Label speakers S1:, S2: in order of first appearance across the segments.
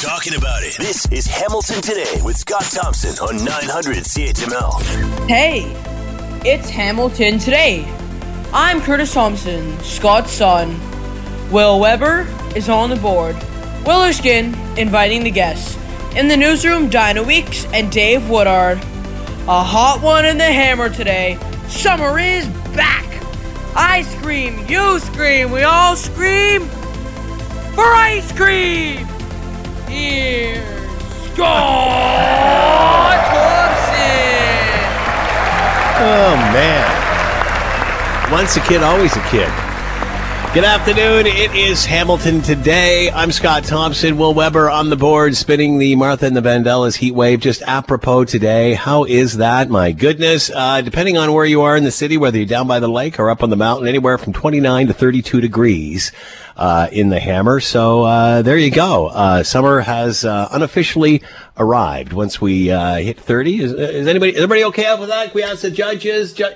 S1: talking about it. This is Hamilton Today with Scott Thompson on 900 CHML.
S2: Hey, it's Hamilton Today. I'm Curtis Thompson, Scott's son. Will Weber is on the board. Will Erskine inviting the guests. In the newsroom, Dinah Weeks and Dave Woodard. A hot one in the hammer today. Summer is back. I scream, you scream, we all scream for ice cream. Here's Scott Thompson.
S3: Oh man. Once a kid, always a kid. Good afternoon. It is Hamilton today. I'm Scott Thompson. Will Weber on the board, spinning the Martha and the Vandellas heat wave. Just apropos today. How is that? My goodness. Uh, depending on where you are in the city, whether you're down by the lake or up on the mountain, anywhere from 29 to 32 degrees uh, in the hammer. So uh, there you go. Uh, summer has uh, unofficially arrived. Once we uh, hit 30, is, is anybody is everybody okay with that? Can we ask the judges? Ju-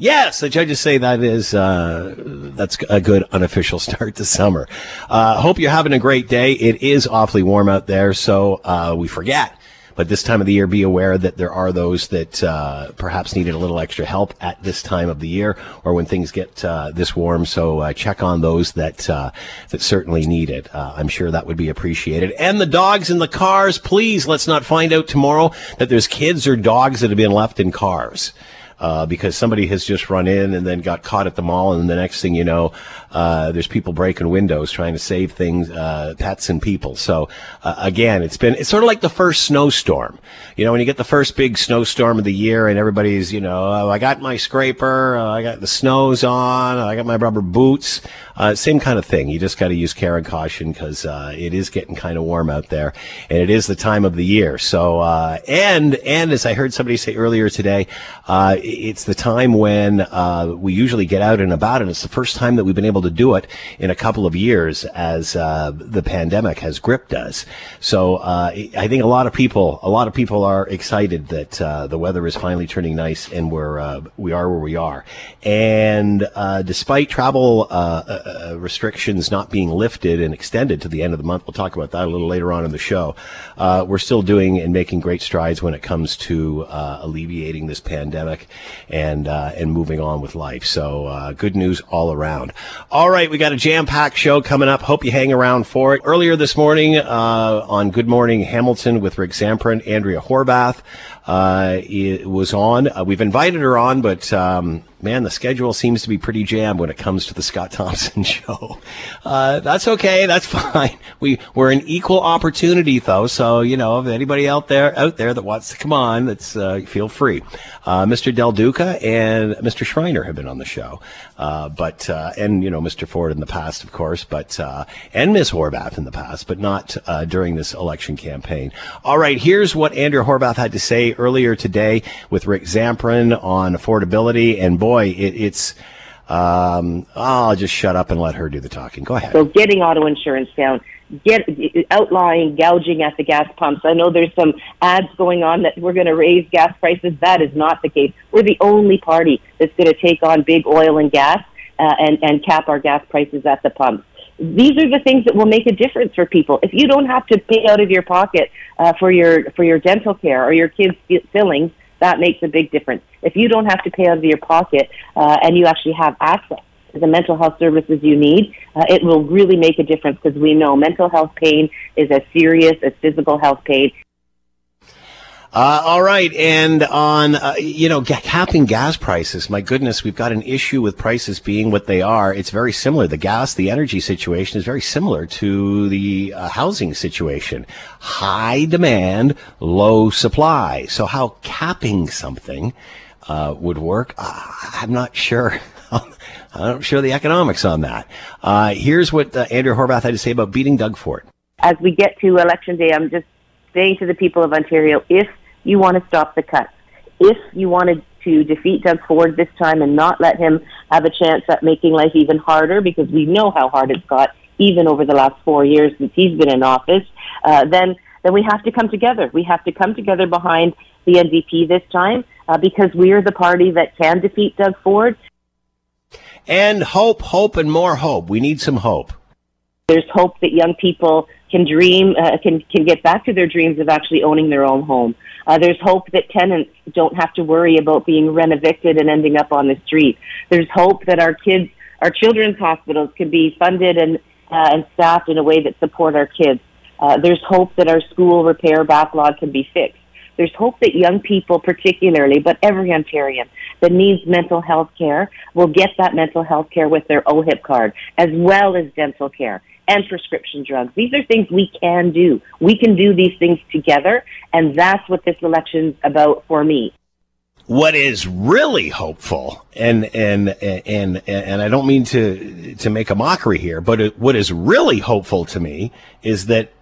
S3: Yes, the judges say that is uh, that's a good unofficial start to summer. Uh, hope you're having a great day. It is awfully warm out there, so uh, we forget. But this time of the year, be aware that there are those that uh, perhaps needed a little extra help at this time of the year, or when things get uh, this warm. So uh, check on those that uh, that certainly need it. I'm sure that would be appreciated. And the dogs in the cars, please. Let's not find out tomorrow that there's kids or dogs that have been left in cars uh, because somebody has just run in and then got caught at the mall, and the next thing you know, uh, there's people breaking windows trying to save things, uh, pets and people. So uh, again, it's been it's sort of like the first snowstorm. You know, when you get the first big snowstorm of the year, and everybody's you know, oh, I got my scraper, uh, I got the snows on, I got my rubber boots. Uh, same kind of thing. You just got to use care and caution because it is getting kind of warm out there, and it is the time of the year. So and and as I heard somebody say earlier today it's the time when we usually get out and about, and it's the first time that we've been able to do it in a couple of years as uh, the pandemic has gripped us. So uh, I think a lot of people, a lot of people are excited that uh, the weather is finally turning nice, and we're uh, we are where we are. And uh, despite travel restrictions not being lifted and extended to the end of the month, we'll talk about that a little later on in the show. we're still doing and making great strides when it comes to alleviating this pandemic and uh, and moving on with life. So uh, good news all around. All right, we got a jam packed show coming up. Hope you hang around for it. Earlier this morning uh, on Good Morning Hamilton with Rick Zamperin, Andrea Horwath uh, was on. Uh, we've invited her on, but um, man, the schedule seems to be pretty jammed when it comes to the Scott Thompson show. Uh, that's okay. That's fine. We we're an equal opportunity though, so you know if anybody out there out there that wants to come on, that's uh, feel free. Uh, Mr. Del Duca and Mr. Schreiner have been on the show, uh, but uh, and you know Mr. Ford in the past, of course, but uh, and Ms. Horwath in the past, but not during this election campaign. All right, here's what Andrea Horwath had to say earlier today with Rick Zamperin on affordability. And it, it's. Um, I'll just shut up and let her do the talking. Go ahead.
S4: So, getting auto insurance down, get outlying gouging at the gas pumps. I know there's some ads going on that we're going to raise gas prices. That is not the case. We're the only party that's going to take on big oil and gas uh, and and cap our gas prices at the pumps these are the things that will make a difference for people. If you don't have to pay out of your pocket uh, for your for your dental care or your kids' fillings, that makes a big difference. If you don't have to pay out of your pocket uh, and you actually have access to the mental health services you need, uh, it will really make a difference because we know mental health pain is as serious as physical health pain.
S3: Uh, all right, and on uh, you know capping gas prices. My goodness, we've got an issue with prices being what they are. It's very similar. The gas, the energy situation is very similar to the uh, housing situation. High demand, low supply. So how capping something uh, would work, uh, I'm not sure. I'm not sure the economics on that. Uh, here's what Andrea Horwath had to say about beating Doug Ford.
S4: As we get to election day, I'm just saying to the people of Ontario, if you want to stop the cuts, if you wanted to defeat Doug Ford this time and not let him have a chance at making life even harder, because we know how hard it's got even over the last four years since he's been in office, uh, then then we have to come together. We have to come together behind the NDP this time uh, because we are the party that can defeat Doug Ford.
S3: And hope, hope, and more hope. We need some hope.
S4: There's hope that young people can dream, uh, can can get back to their dreams of actually owning their own home. Uh, there's hope that tenants don't have to worry about being rent evicted and ending up on the street. There's hope that our kids, our children's hospitals, can be funded and uh, and staffed in a way that support our kids. Uh, there's hope that our school repair backlog can be fixed. There's hope that young people, particularly, but every Ontarian that needs mental health care will get that mental health care with their OHIP card, as well as dental care and prescription drugs. These are things we can do. We can do these things together, and that's what this election's about for me.
S3: What is really hopeful, and and and and I don't mean to to make a mockery here, but what is really hopeful to me is that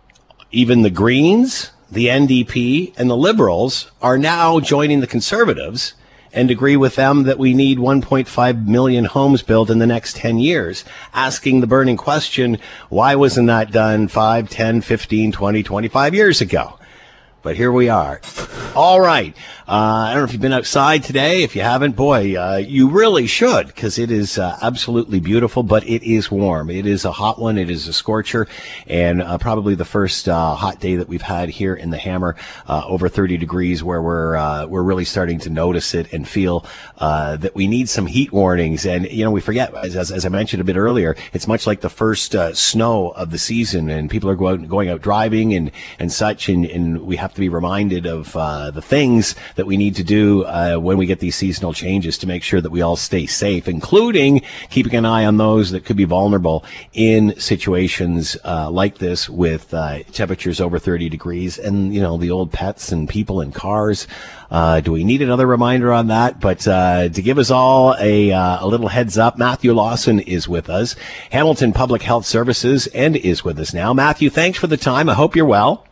S3: even the Greens, the NDP, and the Liberals are now joining the Conservatives and agree with them that we need 1.5 million homes built in the next 10 years, asking the burning question, why wasn't that done 5, 10, 15, 20, 25 years ago? But here we are. All right. Uh, I don't know if you've been outside today. If you haven't, boy, uh, you really should because it is uh, absolutely beautiful, but it is warm. It is a hot one. It is a scorcher and uh, probably the first uh, hot day that we've had here in the Hammer, uh, over 30 degrees where we're, we're really starting to notice it and feel, that we need some heat warnings. And, you know, we forget, as, as, I mentioned a bit earlier, it's much like the first, snow of the season and people are going, going out driving and, and such. And, and we have to be reminded of, the things that we need to do uh, when we get these seasonal changes to make sure that we all stay safe, including keeping an eye on those that could be vulnerable in situations uh, like this with uh, temperatures over 30 degrees and, you know, the old pets and people in cars. Uh, do we need another reminder on that? But uh, to give us all a, uh, a little heads up, Matthew Lawson is with us, Hamilton Public Health Services, and is with us now. Matthew, thanks for the time. I hope you're well.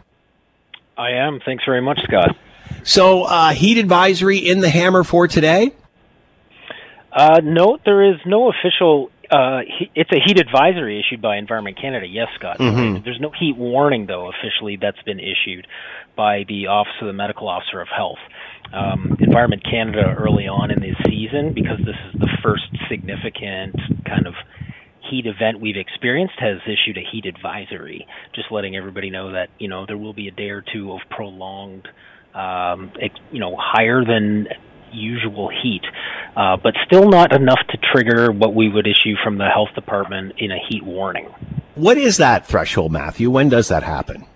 S5: I am. Thanks very much, Scott.
S3: So, uh, heat advisory in the hammer for today?
S5: Uh, no, there is no official. Uh, he, it's a heat advisory issued by Environment Canada. Yes, Scott. Mm-hmm. There's no heat warning though officially that's been issued by the Office of the Medical Officer of Health. Um, Environment Canada early on in the season, because this is the first significant kind of heat event we've experienced has issued a heat advisory, just letting everybody know that you know there will be a day or two of prolonged um, you know, higher than usual heat, uh, but still not enough to trigger what we would issue from the health department in a heat warning.
S3: What is that threshold, Matthew? When does that happen?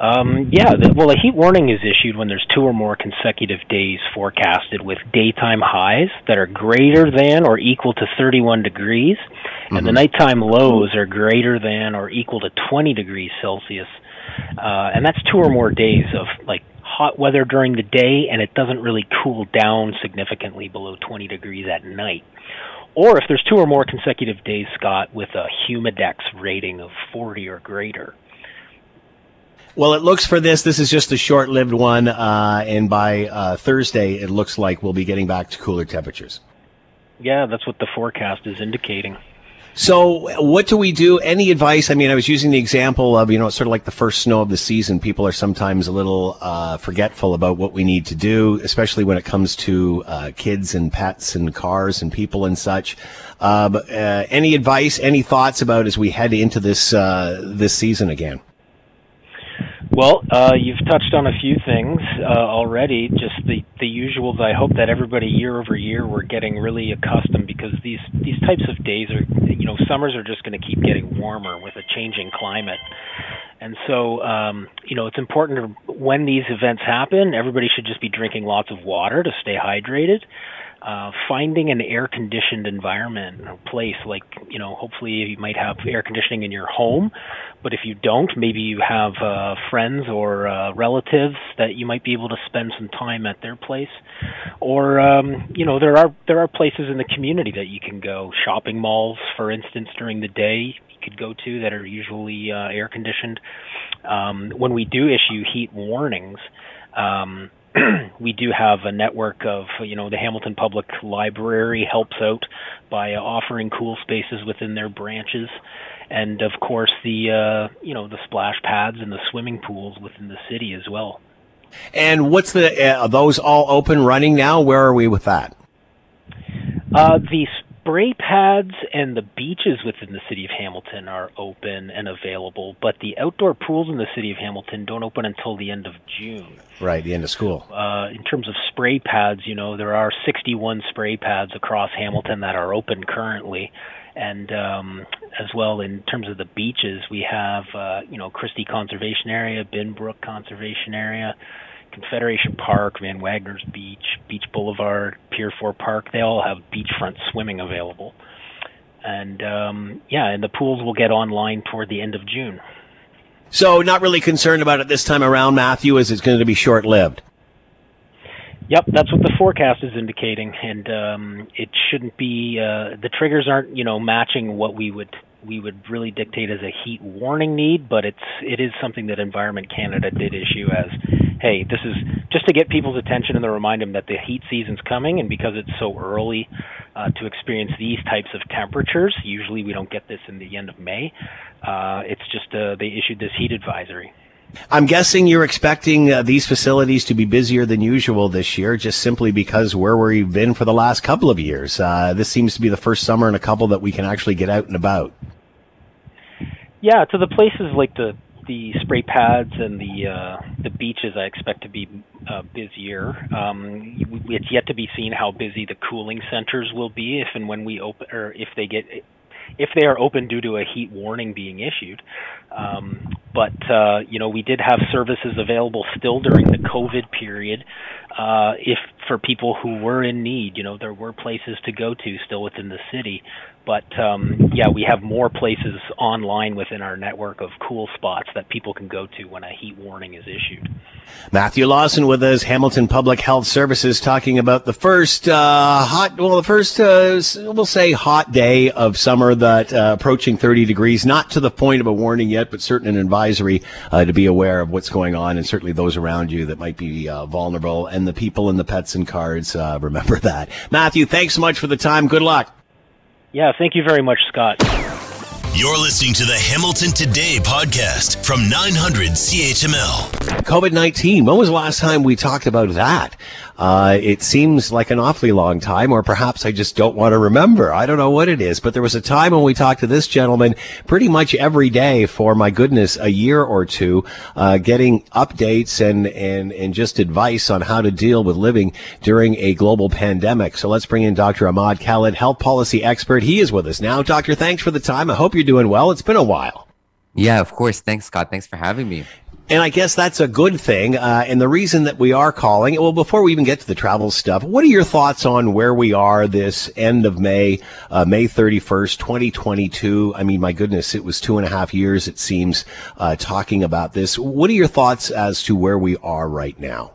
S5: Um, yeah, the, well, a heat warning is issued when there's two or more consecutive days forecasted with daytime highs that are greater than or equal to 31 degrees, mm-hmm. and the mm-hmm. nighttime lows are greater than or equal to 20 degrees Celsius uh, and that's two or more days of like hot weather during the day, and it doesn't really cool down significantly below 20 degrees at night. Or if there's two or more consecutive days, Scott, with a humidex rating of 40 or greater.
S3: Well, it looks for this. This is just a short-lived one, uh, and by uh, Thursday, it looks like we'll be getting back to cooler temperatures.
S5: Yeah, that's what the forecast is indicating.
S3: So, what do we do? Any advice? I mean, I was using the example of, you know, it's sort of like the first snow of the season. People are sometimes a little uh, forgetful about what we need to do, especially when it comes to uh, kids and pets and cars and people and such. Uh, but, uh, any advice, any thoughts about as we head into this uh, this season again?
S5: Well, uh, you've touched on a few things uh, already. Just the the usuals. I hope that everybody year over year we're getting really accustomed because these these types of days are you know summers are just going to keep getting warmer with a changing climate, and so um, you know it's important to, when these events happen. Everybody should just be drinking lots of water to stay hydrated uh, finding an air conditioned environment or place like you know hopefully you might have air conditioning in your home but if you don't maybe you have uh, friends or uh, relatives that you might be able to spend some time at their place. Or um, you know there are there are places in the community that you can go. Shopping malls for instance during the day you could go to that are usually uh, air conditioned um, when we do issue heat warnings um, we do have a network of you know the Hamilton Public Library helps out by offering cool spaces within their branches, and of course the uh, you know the splash pads and the swimming pools within the city as well.
S3: And what's the uh, are those all open running now? Where are we with that?
S5: Uh, the spray pads and the beaches within the city of Hamilton are open and available, but the outdoor pools in the city of Hamilton don't open until the end of June.
S3: Right, the end of school.
S5: Uh, in terms of spray pads, you know, there are 61 spray pads across Hamilton that are open currently. And um, as well, in terms of the beaches, we have, uh, you know, Christie Conservation Area, Binbrook Conservation Area, Confederation Park, Van Wagner's Beach, Beach Boulevard, Pier 4 Park, they all have beachfront swimming available. And um, yeah, and the pools will get online toward the end of June.
S3: So, not really concerned about it this time around, Matthew, as it's going to be short lived.
S5: Yep, that's what the forecast is indicating, and um, it shouldn't be. Uh, the triggers aren't, you know, matching what we would we would really dictate as a heat warning need, but it's it is something that Environment Canada did issue as, hey, this is just to get people's attention and to remind them that the heat season's coming, and because it's so early uh, to experience these types of temperatures, usually we don't get this in the end of May. Uh, it's just uh, they issued this heat advisory.
S3: I'm guessing you're expecting uh, these facilities to be busier than usual this year, just simply because where we've been for the last couple of years. Uh, this seems to be the first summer in a couple that we can actually get out and about.
S5: Yeah, to the places like the the spray pads and the uh, the beaches, I expect to be uh, busier. Um, it's yet to be seen how busy the cooling centers will be if and when we open, or if they get if they are open due to a heat warning being issued. Um, but uh, you know, we did have services available still during the COVID period. Uh, if for people who were in need, you know, there were places to go to still within the city. But um, yeah, we have more places online within our network of cool spots that people can go to when a heat warning is issued.
S3: Matthew Lawson with us, Hamilton Public Health Services, talking about the first uh, hot, well, the first, uh, we'll say, hot day of summer that uh, approaching 30 degrees. Not to the point of a warning yet, but certainly an advisory uh, to be aware of what's going on, and certainly those around you that might be uh, vulnerable, and the people and the pets and cards. Uh, remember that. Matthew, thanks so much for the time. Good luck.
S5: Yeah, thank you very much, Scott.
S1: You're listening to the Hamilton Today podcast from 900 CHML.
S3: COVID 19. When was the last time we talked about that? Uh, it seems like an awfully long time, or perhaps I just don't want to remember. I don't know what it is, but there was a time when we talked to this gentleman pretty much every day for, my goodness, a year or two, uh, getting updates and, and, and just advice on how to deal with living during a global pandemic. So let's bring in Dr. Ahmad Khalid, health policy expert. He is with us now. Doctor, thanks for the time. I hope you're doing well. It's been a while.
S6: Yeah, of course. Thanks, Scott. Thanks for having me.
S3: And I guess that's a good thing. Uh, and the reason that we are calling, well, before we even get to the travel stuff, what are your thoughts on where we are this end of May, uh, May 31st, 2022? I mean, my goodness, it was two and a half years, it seems, uh, talking about this. What are your thoughts as to where we are right now?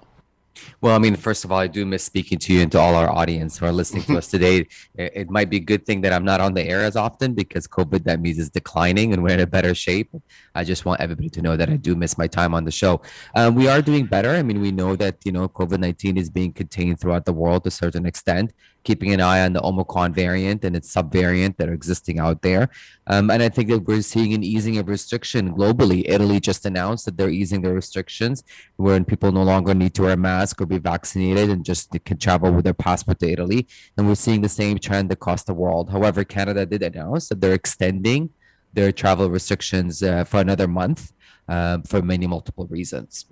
S6: Well, I mean, first of all, I do miss speaking to you and to all our audience who are listening to us today. It, it, might be a good thing that I'm not on the air as often because COVID, that means is declining and we're in a better shape. I just want everybody to know that I do miss my time on the show. Um, we are doing better. I mean, we know that, you know, COVID 19 is being contained throughout the world to a certain extent keeping an eye on the Omicron variant and its subvariant that are existing out there. Um, and I think that we're seeing an easing of restriction globally. Italy just announced that they're easing their restrictions, wherein people no longer need to wear a mask or be vaccinated and just can travel with their passport to Italy. And we're seeing the same trend across the world. However, Canada did announce that they're extending their travel restrictions uh, for another month uh, for many multiple reasons.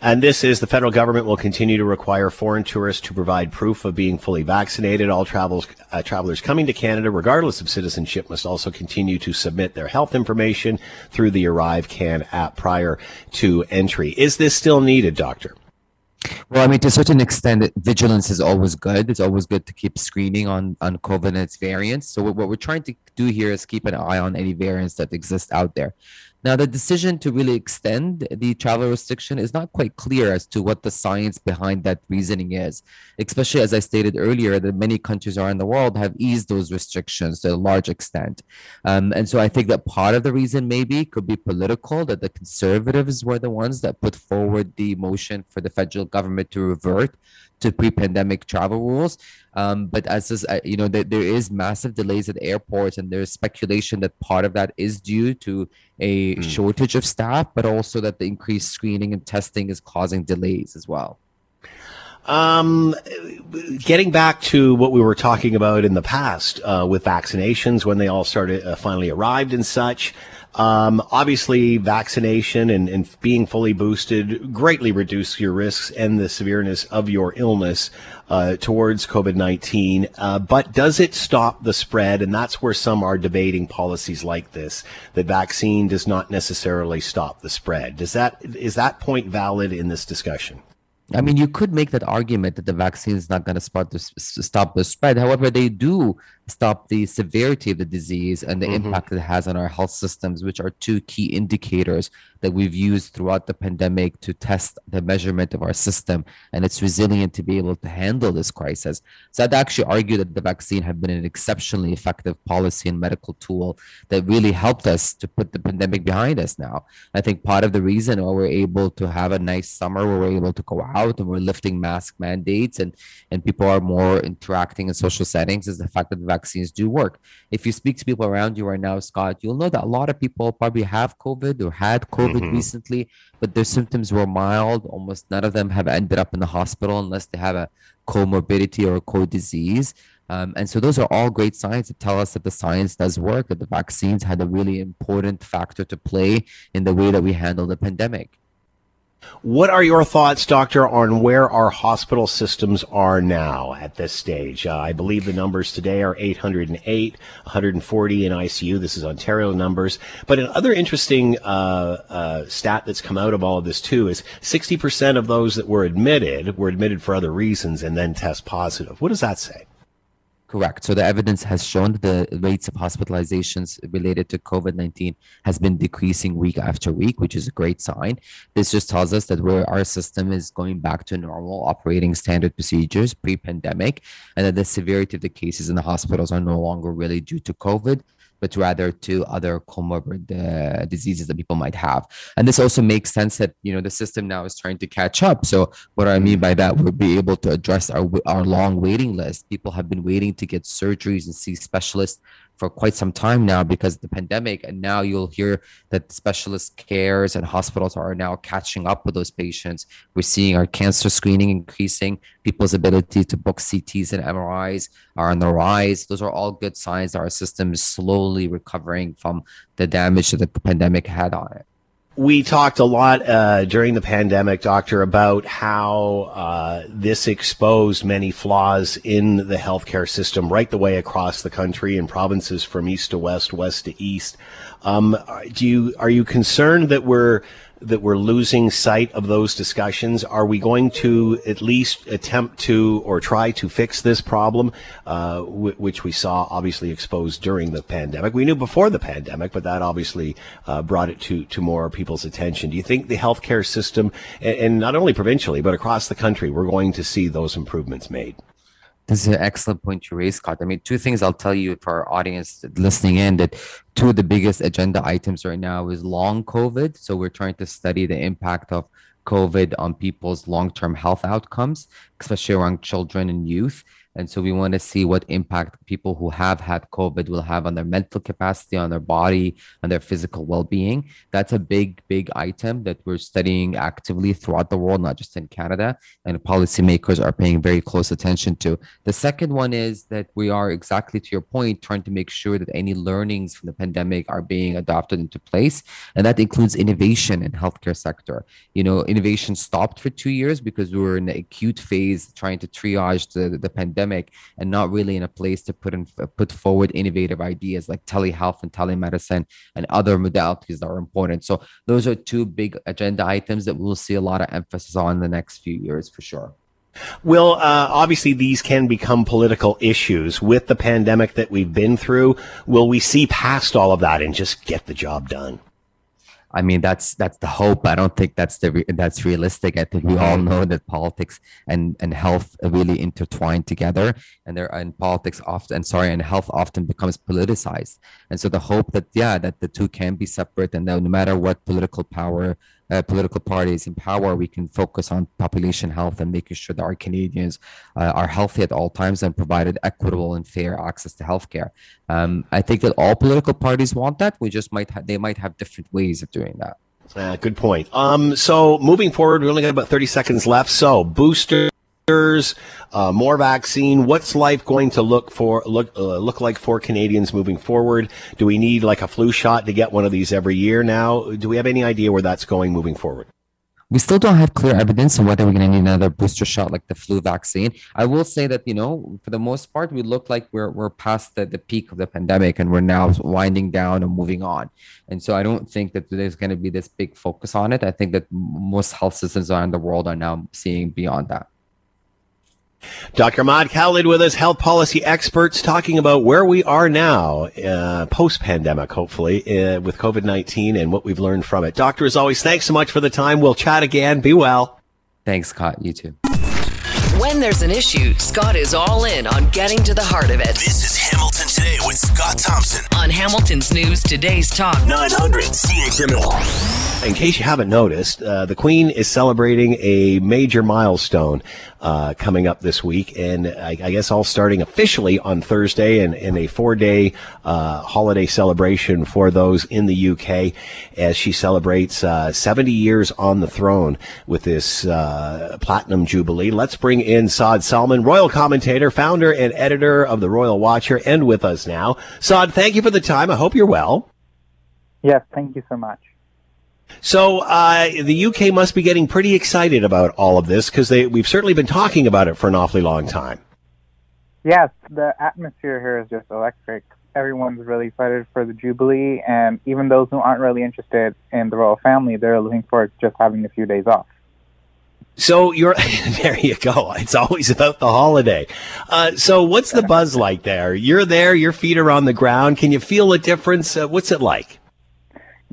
S3: And this is the federal government will continue to require foreign tourists to provide proof of being fully vaccinated. All travels, uh, travelers coming to Canada, regardless of citizenship, must also continue to submit their health information through the ArriveCAN app prior to entry. Is this still needed, Doctor?
S6: Well, I mean, to a certain extent, vigilance is always good. It's always good to keep screening on on COVID and its variants. So what we're trying to do here is keep an eye on any variants that exist out there. Now, the decision to really extend the travel restriction is not quite clear as to what the science behind that reasoning is, especially as I stated earlier that many countries around the world have eased those restrictions to a large extent. Um, and so I think that part of the reason maybe could be political, that the conservatives were the ones that put forward the motion for the federal government to revert to pre-pandemic travel rules. Um, but as this, uh, you know, there, there is massive delays at airports, and there's speculation that part of that is due to a mm. shortage of staff, but also that the increased screening and testing is causing delays as well.
S3: Um, getting back to what we were talking about in the past uh, with vaccinations when they all started uh, finally arrived and such. Um, obviously, vaccination and, and, being fully boosted greatly reduce your risks and the severeness of your illness uh, towards COVID 19. Uh, but does it stop the spread? And that's where some are debating policies like this that vaccine does not necessarily stop the spread. Does that is that point valid in this discussion?
S6: I mean, you could make that argument that the vaccine is not going to the, stop the spread. However, they do stop the severity of the disease and the mm-hmm. impact it has on our health systems, which are two key indicators that we've used throughout the pandemic to test the measurement of our system and its resilience to be able to handle this crisis. So I'd actually argue that the vaccine have been an exceptionally effective policy and medical tool that really helped us to put the pandemic behind us now. I think part of the reason why we're able to have a nice summer where we're able to go out and we're lifting mask mandates and, and people are more interacting in social settings is the fact that the vaccines do work. If you speak to people around you right now, Scott, you'll know that a lot of people probably have COVID or had COVID mm-hmm. recently, but their symptoms were mild. Almost none of them have ended up in the hospital unless they have a comorbidity or a co-disease. Um, and so those are all great signs that tell us that the science does work, that the vaccines had a really important factor to play in the way that we handle the pandemic.
S3: What are your thoughts, Doctor, on where our hospital systems are now at this stage? Uh, I believe the numbers today are 808, 140 in ICU. This is Ontario numbers. But another interesting uh, uh, stat that's come out of all of this, too, is 60% of those that were admitted were admitted for other reasons and then test positive. What does that say?
S6: Correct. So the evidence has shown that the rates of hospitalizations related to COVID 19 has been decreasing week after week, which is a great sign. This just tells us that our system is going back to normal operating standard procedures pre pandemic, and that the severity of the cases in the hospitals are no longer really due to COVID, but rather to other comorbid uh, diseases that people might have. And this also makes sense that you know the system now is trying to catch up. So what I mean by that, we'll be able to address our our long waiting list. People have been waiting to get surgeries and see specialists for quite some time now because of the pandemic. And now you'll hear that specialist cares and hospitals are now catching up with those patients. We're seeing our cancer screening increasing, people's ability to book CTs and MRIs are on the rise. Those are all good signs that our system is slowly recovering from the damage that the pandemic had on it
S3: we talked a lot uh, during the pandemic, Doctor, about how uh, this exposed many flaws in the healthcare system right the way across the country in provinces from east to west, west to east. Um, do you are you concerned that we're that we're losing sight of those discussions? Are we going to at least attempt to or try to fix this problem, uh, w- which we saw obviously exposed during the pandemic? We knew before the pandemic, but that obviously uh, brought it to, to more people's attention. Do you think the healthcare system, and, and not only provincially, but across the country, we're going to see those improvements made?
S6: This is an excellent point you raised, Scott. I mean, two things I'll tell you for our audience listening in that two of the biggest agenda items right now is long COVID. So we're trying to study the impact of COVID on people's long-term health outcomes, especially around children and youth. And so we want to see what impact people who have had COVID will have on their mental capacity, on their body, on their physical well being. That's a big, big item that we're studying actively throughout the world, not just in Canada. And policymakers are paying very close attention to. The second one is that we are exactly to your point, trying to make sure that any learnings from the pandemic are being adopted into place. And that includes innovation in healthcare sector. You know, innovation stopped for two years because we were in the acute phase trying to triage the, the pandemic pandemic and not really in a place to put in put forward innovative ideas like telehealth and telemedicine and other modalities that are important. So those are two big agenda items that we'll see a lot of emphasis on in the next few years for sure.
S3: Well, uh, obviously, these can become political issues with the pandemic that we've been through. Will we see past all of that and just get the job done?
S6: I mean, that's that's the hope. I don't think that's the re- that's realistic. I think we all know that politics and and health really intertwine together, and there and politics often, and sorry, and health often becomes politicized. And so the hope that yeah, that the two can be separate, and that no matter what political power uh, political parties in power, we can focus on population health and making sure that our Canadians uh, are healthy at all times and provided equitable and fair access to healthcare. Um, I think that all political parties want that. We just might ha- they might have different ways of doing that.
S3: Uh, good point. Um, so moving forward, we only got about 30 seconds left. So booster uh, more vaccine. What's life going to look for look uh, look like for Canadians moving forward? Do we need like a flu shot to get one of these every year now? Do we have any idea where that's going moving forward?
S6: we still don't have clear evidence on whether we're going to need another booster shot like the flu vaccine. I will say that, you know, for the most part, we look like we're, we're past the, the peak of the pandemic and we're now winding down and moving on. And so I don't think that there's going to be this big focus on it. I think that most health systems around the world are now seeing beyond that.
S3: Dr. Ahmad Khalid with us, health policy experts, talking about where we are now, uh, post pandemic, hopefully, uh, with COVID 19 and what we've learned from it. Doctor, as always, thanks so much for the time. We'll chat again. Be well.
S6: Thanks, Scott. You too.
S7: When there's an issue, Scott is all in on getting to the heart of it.
S1: This is Hamilton Today with Scott Thompson
S7: on Hamilton's News Today's Talk
S1: 900 CHML.
S3: In case you haven't noticed, uh, the Queen is celebrating a major milestone uh, coming up this week, and I, I, guess all starting officially on Thursday, in a four-day uh, holiday celebration for those in the UK as she celebrates uh, 70 years on the throne with this uh, platinum jubilee. Let's bring in Saad Salman, royal commentator, founder and editor of the Royal Watcher, and with us now. Saad, thank you for the time. I hope you're well.
S8: Yes, thank you so much.
S3: So uh, the UK must be getting pretty excited about all of this because we've certainly been talking about it for an awfully long time.
S8: Yes, the atmosphere here is just electric. Everyone's really excited for the Jubilee, and even those who aren't really interested in the royal family, they're looking forward to just having a few days off.
S3: So you're there. You go. It's always about the holiday. Uh, so what's the buzz like there? You're there. Your feet are on the ground. Can you feel a difference? Uh, what's it like?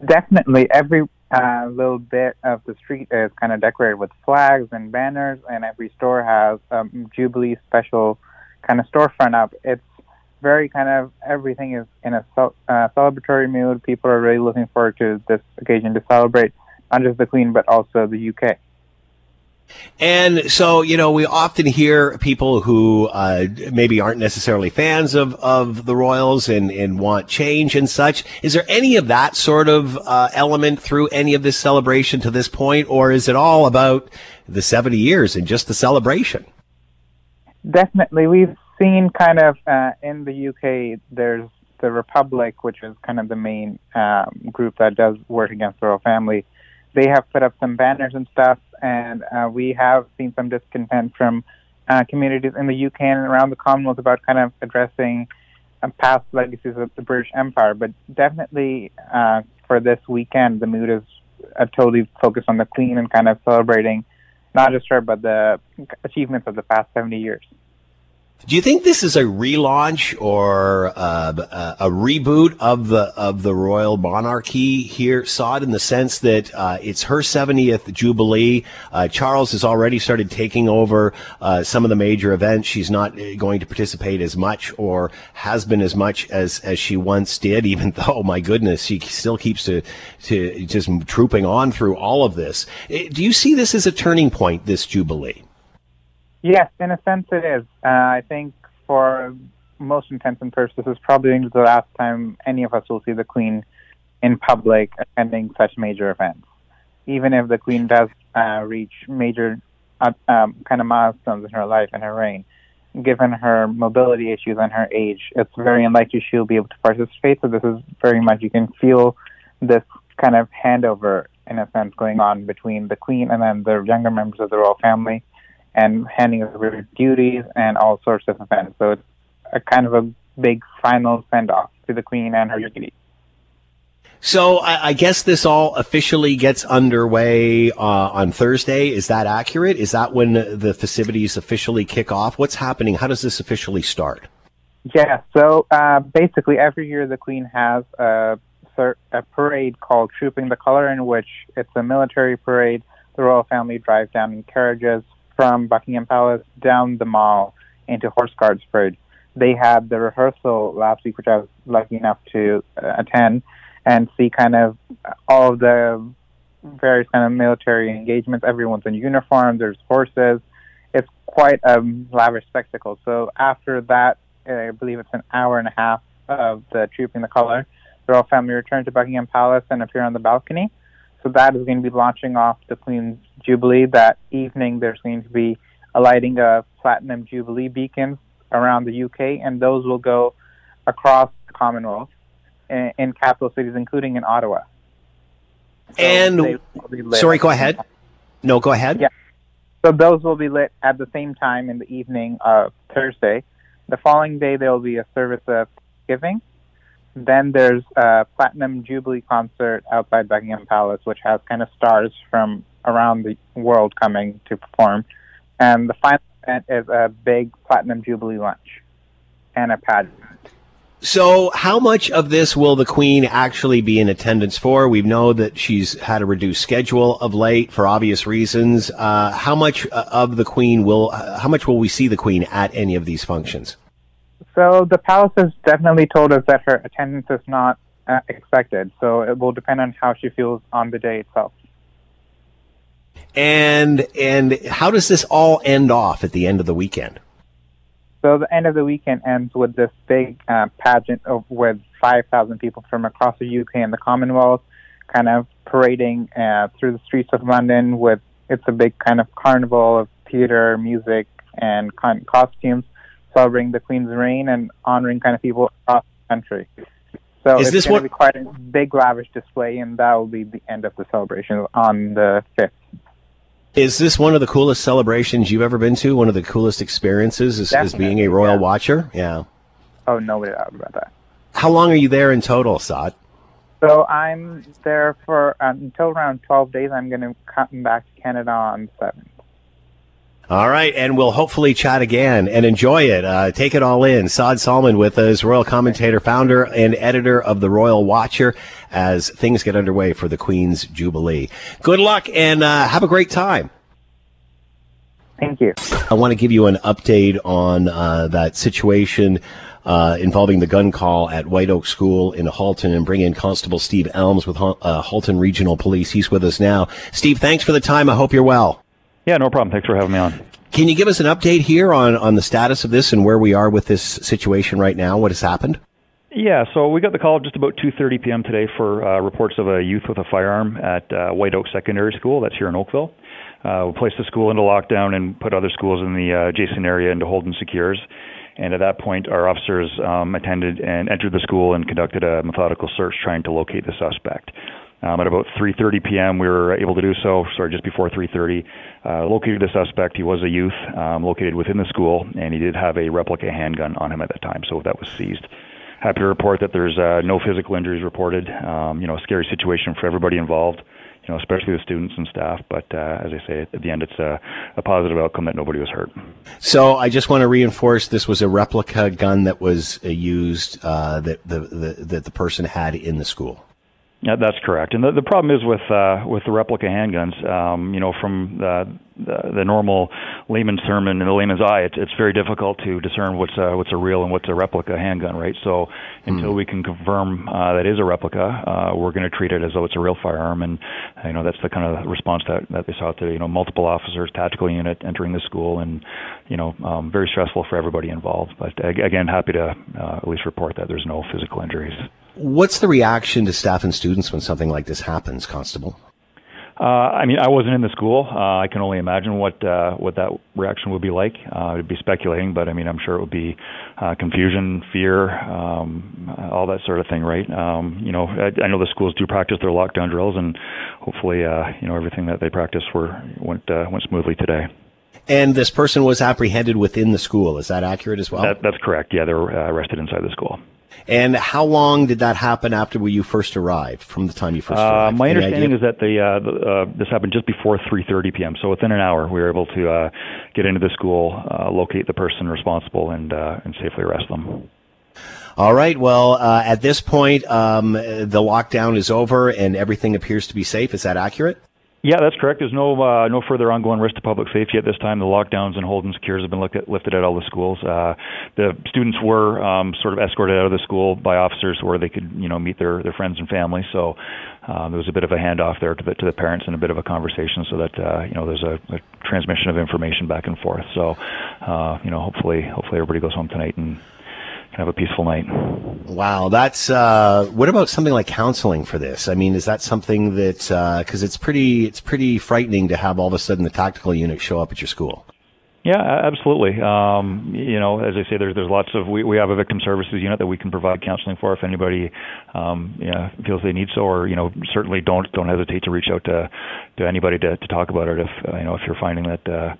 S8: Definitely. Every uh, little bit of the street is kind of decorated with flags and banners, and every store has a um, Jubilee special kind of storefront up. It's very kind of everything is in a uh, celebratory mood. People are really looking forward to this occasion to celebrate not just the Queen but also the UK.
S3: And so, you know, we often hear people who uh, maybe aren't necessarily fans of, of the Royals and, and want change and such. Is there any of that sort of uh, element through any of this celebration to this point, or is it all about the 70 years and just the celebration?
S8: Definitely. We've seen kind of uh, in the UK, there's the Republic, which is kind of the main um, group that does work against the royal family they have put up some banners and stuff, and uh, we have seen some discontent from uh, communities in the UK and around the Commonwealth about kind of addressing uh, past legacies of the British Empire. But definitely uh, for this weekend, the mood is uh, totally focused on the Queen and kind of celebrating not just her, but the achievements of the past 70 years.
S3: Do you think this is a relaunch or uh, a reboot of the of the royal monarchy here, Saad, in the sense that uh, it's her 70th jubilee? Uh, Charles has already started taking over uh, some of the major events. She's not going to participate as much or has been as much as as she once did. Even though, my goodness, she still keeps to to just trooping on through all of this. Do you see this as a turning point? This jubilee?
S8: Yes, in a sense it is. Uh, I think for most intents and purposes, probably the last time any of us will see the Queen in public attending such major events. Even if the Queen does uh, reach major uh, um, kind of milestones in her life and her reign, given her mobility issues and her age, it's very unlikely she'll be able to participate. So this is very much you can feel this kind of handover in a sense going on between the Queen and then the younger members of the royal family and handing over duties and all sorts of events. So it's a kind of a big final send off to the Queen and her duties.
S3: So I, I, guess this all officially gets underway uh, on Thursday. Is that accurate? Is that when the festivities officially kick off? What's happening? How does this officially start?
S8: Yeah. So uh, basically, every year the Queen has a, a parade called Trooping the Color, in which it's a military parade. The royal family drives down in carriages from Buckingham Palace down the mall into Horse Guards Bridge. They had the rehearsal last week, which I was lucky enough to uh, attend and see kind of all of the various kind of military engagements. Everyone's in uniform. There's horses. It's quite a lavish spectacle. So after that, I believe it's an hour and a half of the trooping the color. The royal family return to Buckingham Palace and appear on the balcony. So that is going to be launching off the Queen's Jubilee. That evening, there's going to be a lighting of platinum jubilee beacons around the UK, and those will go across the Commonwealth in, in capital cities, including in Ottawa. So
S3: And
S8: they will be lit
S3: sorry, go ahead.
S8: time.
S3: No, go ahead.
S8: Yeah. So those will be lit at the same time in the evening of Thursday. The following day there will be a service of giving. Then there's a platinum jubilee concert outside Buckingham Palace, which has kind of stars from around the world coming to perform. And the final event is a big platinum jubilee lunch and a pageant.
S3: So, how much of this will the Queen actually be in attendance for? We know that she's had a reduced schedule of late for obvious reasons. Uh, how much uh, of the Queen will? Uh, how much will we see the Queen at any of these functions?
S8: So the palace has definitely told us that her attendance is not uh, expected. So it will depend on how she feels on the day itself.
S3: And and how does this all end off at the end of the weekend?
S8: So the end of the weekend ends with this big uh, pageant of, with 5,000 people from across the UK and the Commonwealth, kind of parading uh, through the streets of London. With it's a big kind of carnival of theater, music, and con- costumes, celebrating the Queen's reign and honoring kind of people across the country. So
S3: Is
S8: it's
S3: this
S8: going
S3: what-
S8: to be quite a big, lavish display, and that will be the end of the celebration on the fifth.
S3: Is this one of the coolest celebrations you've ever been to? One of the coolest experiences is, is being a royal
S8: yeah.
S3: watcher? Yeah.
S8: Oh, no doubt about that.
S3: How long are you there in total, Saad?
S8: So I'm there for uh, until around 12 days. I'm going to come back to Canada on the 7th.
S3: All right, and we'll hopefully chat again and enjoy it. Uh, take it all in. Saad Salman with us, royal commentator, founder, and editor of the Royal Watcher, as things get underway for the Queen's Jubilee. Good luck and uh, have a great time.
S8: Thank you.
S3: I want to give you an update on uh, that situation uh, involving the gun call at White Oak School in Halton and bring in Constable Steve Elms with Hal- uh, Halton Regional Police. He's with us now. Steve, thanks for the time. I hope you're well.
S9: Yeah, no problem. Thanks for having me on.
S3: Can you give us an update here on, on the status of this and where we are with this situation right now? What has happened?
S9: Yeah, so we got the call just about 2:30 p.m. today for uh, reports of a youth with a firearm at uh, White Oak Secondary School. That's here in Oakville. Uh, we placed the school into lockdown and put other schools in the uh, adjacent area into hold and secures. And at that point, our officers um, attended and entered the school and conducted a methodical search trying to locate the suspect. Um, at about 3:30 p.m., we were able to do so. Sorry, just before 3:30, uh, located the suspect. He was a youth um, located within the school, and he did have a replica handgun on him at that time. So that was seized. Happy to report that there's uh, no physical injuries reported. Um, you know, a scary situation for everybody involved. You know, especially the students and staff. But uh, as I say, at the end, it's a, a positive outcome that nobody was hurt.
S3: So I just want to reinforce this was a replica gun that was uh, used uh, that the, the that the person had in the school.
S9: Yeah, that's correct. And the, the problem is with uh, with the replica handguns. Um, you know, from the, the the normal layman's sermon and the layman's eye, it's it's very difficult to discern what's a, what's a real and what's a replica handgun, right? So until we can confirm uh, that is a replica, uh, we're going to treat it as though it's a real firearm. And you know, that's the kind of response that that they saw to you know multiple officers, tactical unit entering the school, and you know, um, very stressful for everybody involved. But again, happy to uh, at least report that there's no physical injuries.
S3: What's the reaction to staff and students when something like this happens, Constable?
S9: Uh, I mean, I wasn't in the school. Uh, I can only imagine what uh, what that reaction would be like. Uh, it'd be speculating, but I mean, I'm sure it would be uh, confusion, fear, um, all that sort of thing, right? Um, you know, I, I know the schools do practice their lockdown drills, and hopefully, uh, you know, everything that they practiced were went uh, went smoothly today.
S3: And this person was apprehended within the school. Is that accurate as well?
S9: That, that's correct. Yeah, they were uh, arrested inside the school.
S3: And how long did that happen after you first arrived? From the time you first
S9: Uh,
S3: arrived?
S9: my
S3: Any
S9: understanding
S3: idea?
S9: is that the, uh, the uh, this happened just before 3:30 p.m. So within an hour, we were able to uh, get into the school, uh, locate the person responsible, and uh, and safely arrest them.
S3: All right. Well, uh, at this point, um, the lockdown is over and everything appears to be safe. Is that accurate?
S9: Yeah, that's correct. There's no uh, no further ongoing risk to public safety at this time. The lockdowns and hold and secures have been at, lifted at all the schools. Uh, the students were um, sort of escorted out of the school by officers where they could you know meet their their friends and family. So um, there was a bit of a handoff there to the to the parents and a bit of a conversation so that uh, you know there's a, a transmission of information back and forth. So uh, you know hopefully hopefully everybody goes home tonight and have a peaceful night.
S3: Wow, that's uh, what about something like counseling for this? I mean, is that something that because it's pretty it's pretty frightening to have all of a sudden the tactical unit show up at your school?
S9: Yeah, absolutely. Um, you know, as I say, there's there's lots of we, we have a victim services unit that we can provide counseling for if anybody um, yeah, feels they need so, or you know, certainly don't don't hesitate to reach out to to anybody to, to talk about it if uh, you know if you're finding that uh,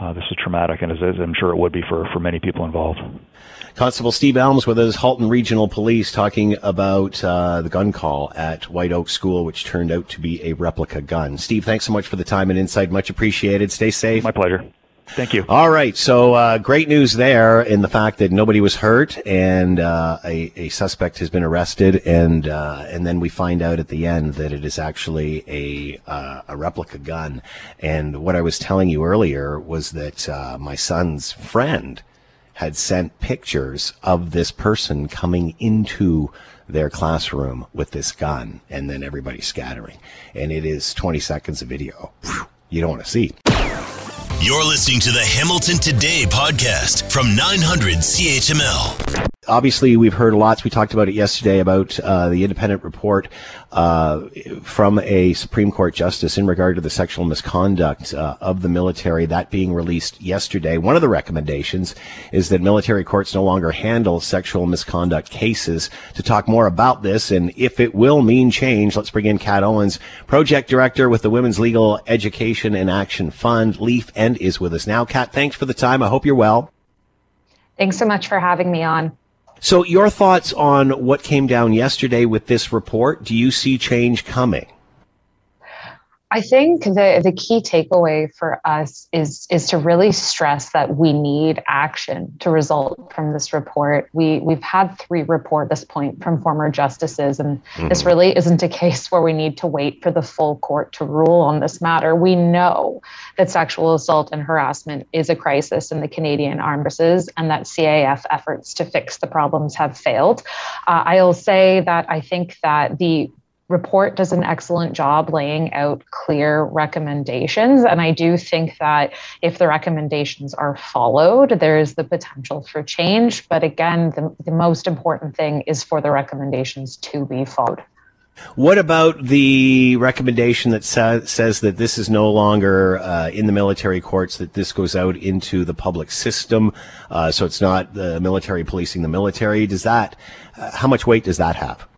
S9: uh, this is traumatic, and as, as I'm sure it would be for for many people involved.
S3: Constable Steve Elms with us, Halton Regional Police, talking about uh, the gun call at White Oak School, which turned out to be a replica gun. Steve, thanks so much for the time and insight. Much appreciated. Stay safe.
S9: My pleasure. Thank you.
S3: All right. So, uh, great news there in the fact that nobody was hurt and uh, a, a, suspect has been arrested, and uh, and then we find out at the end that it is actually a uh, a replica gun. And what I was telling you earlier was that uh, my son's friend had sent pictures of this person coming into their classroom with this gun, and then everybody scattering. And it is 20 seconds of video. You don't want to see.
S1: You're listening to the Hamilton Today podcast from 900 CHML
S3: obviously we've heard lots. We talked about it yesterday about uh, the independent report uh, from a Supreme Court justice in regard to the sexual misconduct uh, of the military. That being released yesterday. One of the recommendations is that military courts no longer handle sexual misconduct cases. To talk more about this and if it will mean change, let's bring in Kat Owens, project director with the Women's Legal Education and Action Fund, LEAF, and is with us now. Kat, thanks for the time. I hope you're well.
S10: Thanks so much for having me on.
S3: So, your thoughts on what came down yesterday with this report? Do you see change coming?
S10: I think the, the key takeaway for us is is to really stress that we need action to result from this report. We we've had three report this point from former justices, and mm-hmm. this really isn't a case where we need to wait for the full court to rule on this matter. We know that sexual assault and harassment is a crisis in the Canadian Armed Forces, and that CAF efforts to fix the problems have failed. Uh, I'll say that I think that the report does an excellent job laying out clear recommendations. And I do think that if the recommendations are followed, there is the potential for change. But again, the, the most important thing is for the recommendations to be followed.
S3: What about the recommendation that sa- says that this is no longer uh, in the military courts, that this goes out into the public system, uh, so it's not the military policing the military? Does that, uh, how much weight does that have?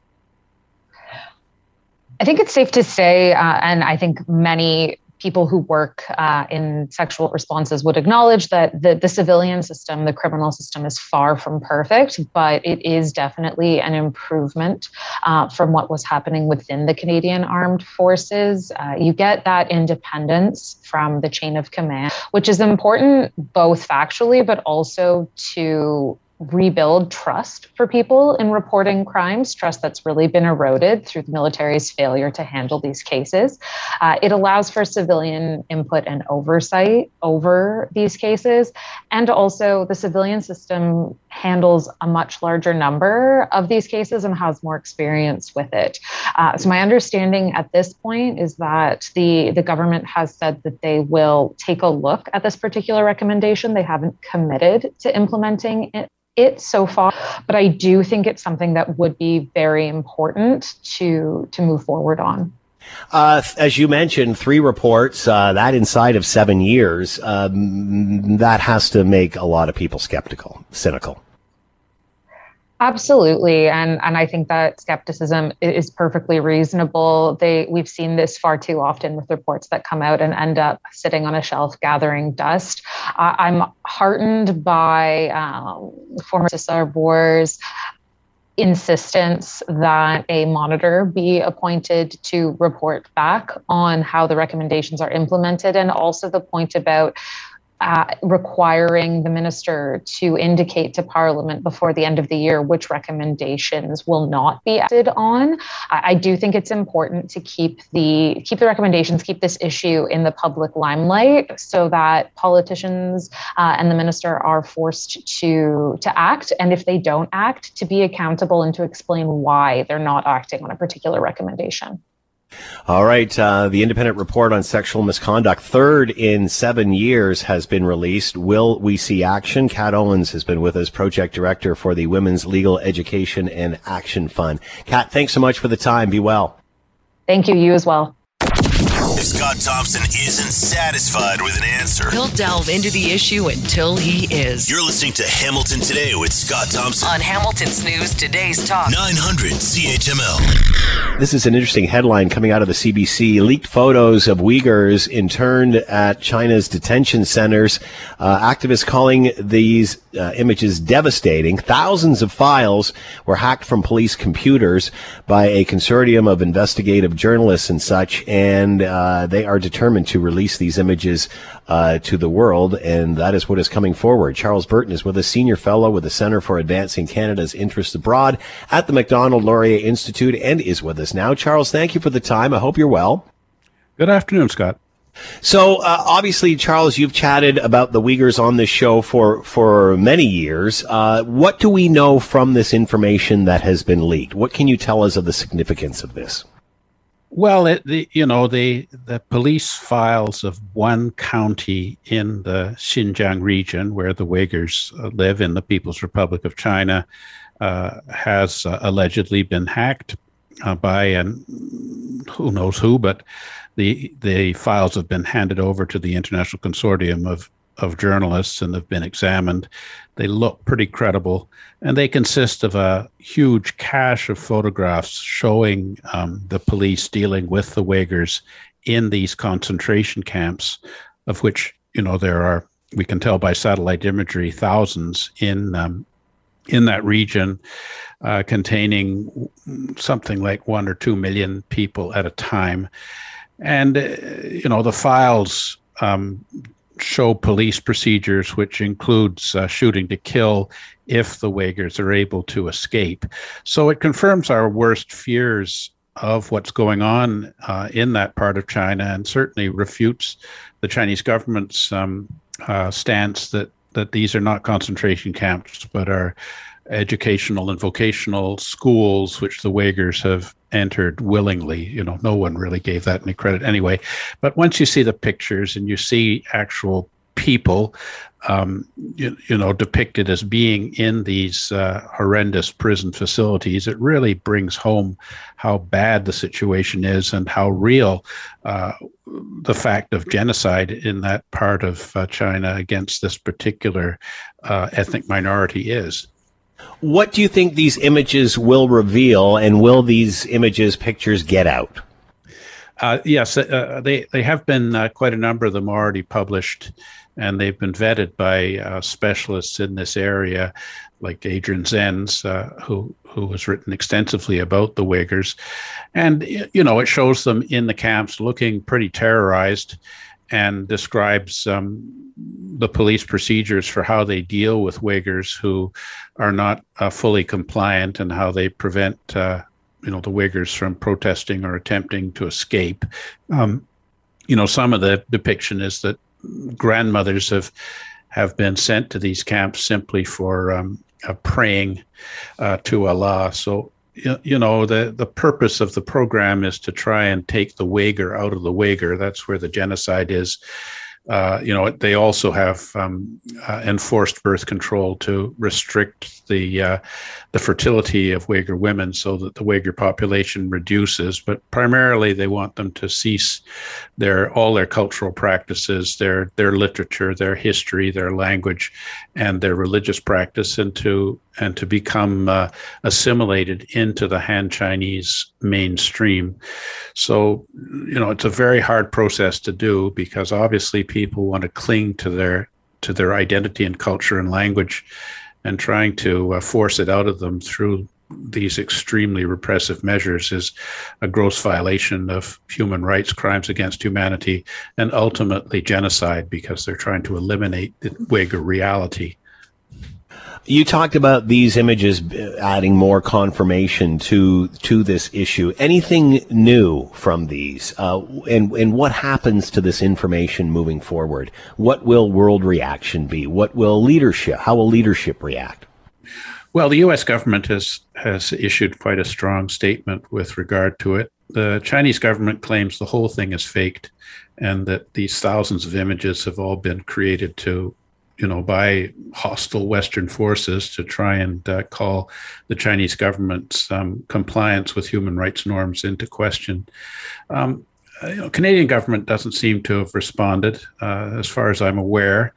S10: I think it's safe to say, uh, and I think many people who work uh, in sexual responses would acknowledge that the, the civilian system, the criminal system, is far from perfect, but it is definitely an improvement uh, from what was happening within the Canadian Armed Forces. Uh, you get that independence from the chain of command, which is important both factually, but also to rebuild trust for people in reporting crimes, trust that's really been eroded through the military's failure to handle these cases. Uh, it allows for civilian input and oversight over these cases. And also, the civilian system handles a much larger number of these cases and has more experience with it. Uh, so, my understanding at this point is that the, the government has said that they will take a look at this particular recommendation. They haven't committed to implementing it it so far, but I do think it's something that would be very important to to move forward on.
S3: Uh, as you mentioned, three reports, uh, that inside of seven years, um, that has to make a lot of people skeptical, cynical.
S10: Absolutely, and and I think that skepticism is perfectly reasonable. They we've seen this far too often with reports that come out and end up sitting on a shelf gathering dust. Uh, I'm heartened by um, former Justice Arbour's insistence that a monitor be appointed to report back on how the recommendations are implemented and also the point about uh, requiring the minister to indicate to Parliament before the end of the year which recommendations will not be acted on. I, I, do think it's important to keep the keep the recommendations, keep this issue in the public limelight, so that politicians uh, and the minister are forced to to act, and if they don't act, to be accountable and to explain why they're not acting on a particular recommendation.
S3: All right. Uh, the independent report on sexual misconduct, third in seven years, has been released. Will we see action? Kat Owens has been with us, project director for the Women's Legal Education and Action Fund. Kat, thanks so much for the time. Be well.
S10: Thank you. You as well.
S1: Scott Thompson isn't satisfied with an answer.
S7: He'll delve into the issue until he is.
S1: You're listening to Hamilton Today with Scott Thompson
S7: On Hamilton's News Today's Talk.
S1: 900 CHML.
S3: This is an interesting headline coming out of the CBC. Leaked photos of Uyghurs interned at China's detention centers. Uh, activists calling these uh, images devastating. Thousands of files were hacked from police computers by a consortium of investigative journalists and such, and uh, they are determined to release these images uh, to the world, and that is what is coming forward. Charles Burton is with a senior fellow with the Center for Advancing Canada's Interests Abroad at the Macdonald Laurier Institute and is with us now. Charles, thank you for the time. I hope you're well.
S11: Good afternoon, Scott.
S3: So uh, obviously, Charles, you've chatted about the Uyghurs on this show for for many years. Uh, what do we know from this information that has been leaked? What can you tell us of the significance of this?
S11: Well, it, the, you know the the police files of one county in the Xinjiang region where the Uyghurs uh, live in the People's Republic of China uh, has uh, allegedly been hacked uh, by and who knows who, but the the files have been handed over to the international consortium of of journalists and have been examined. They look pretty credible, and they consist of a huge cache of photographs showing um, the police dealing with the Uyghurs in these concentration camps, of which you know there are. We can tell by satellite imagery thousands in um, in that region, uh, containing something like one or two million people at a time and uh, you know the files um, show police procedures, which includes uh, shooting to kill if the Uyghurs are able to escape. So it confirms our worst fears of what's going on uh, in that part of China, and certainly refutes the Chinese government's um, uh, stance that that these are not concentration camps, but are educational and vocational schools, which the Uyghurs have entered willingly. You know, no one really gave that any credit anyway. But once you see the pictures and you see actual people, um, you, you, know, depicted as being in these uh, horrendous prison facilities, it really brings home how bad the situation is and how real uh, the fact of genocide in that part of uh, China against this particular uh, ethnic minority is.
S3: What do you think these images will reveal, and will these images, pictures get out?
S11: Uh, yes, uh, they they have been uh, quite a number of them already published, and they've been vetted by uh, specialists in this area, like Adrian Zenz, uh, who who has written extensively about the Uyghurs, and you know it shows them in the camps looking pretty terrorized, and describes um, the police procedures for how they deal with Uyghurs who are not uh, fully compliant and how they prevent uh, you know the Uyghurs from protesting or attempting to escape. Um, you know, some of the depiction is that grandmothers have have been sent to these camps simply for um, uh, praying to Allah. So you know the the purpose of the program is to try and take the Uyghur out of the Uyghur. That's where the genocide is. Uh, you know, they also have um, uh, enforced birth control to restrict the uh, the fertility of Uyghur women so that the Uyghur population reduces. But primarily, they want them to cease their all their cultural practices, their their literature, their history, their language, and their religious practice, and to and to become uh, assimilated into the Han Chinese mainstream. So, you know, it's a very hard process to do because obviously people want to cling to their to their identity and culture and language, and trying to uh, force it out of them through these extremely repressive measures is a gross violation of human rights, crimes against humanity, and ultimately genocide because they're trying to eliminate the Uyghur reality.
S3: You talked about these images adding more confirmation to to this issue. Anything new from these, uh, and and what happens to this information moving forward? What will world reaction be? What will leadership? How will leadership react?
S11: Well, the U.S. government has has issued quite a strong statement with regard to it. The Chinese government claims the whole thing is faked, and that these thousands of images have all been created to you know, by hostile Western forces to try and uh, call the Chinese government's um, compliance with human rights norms into question. Um, you know, Canadian government doesn't seem to have responded, uh, as far as I'm aware,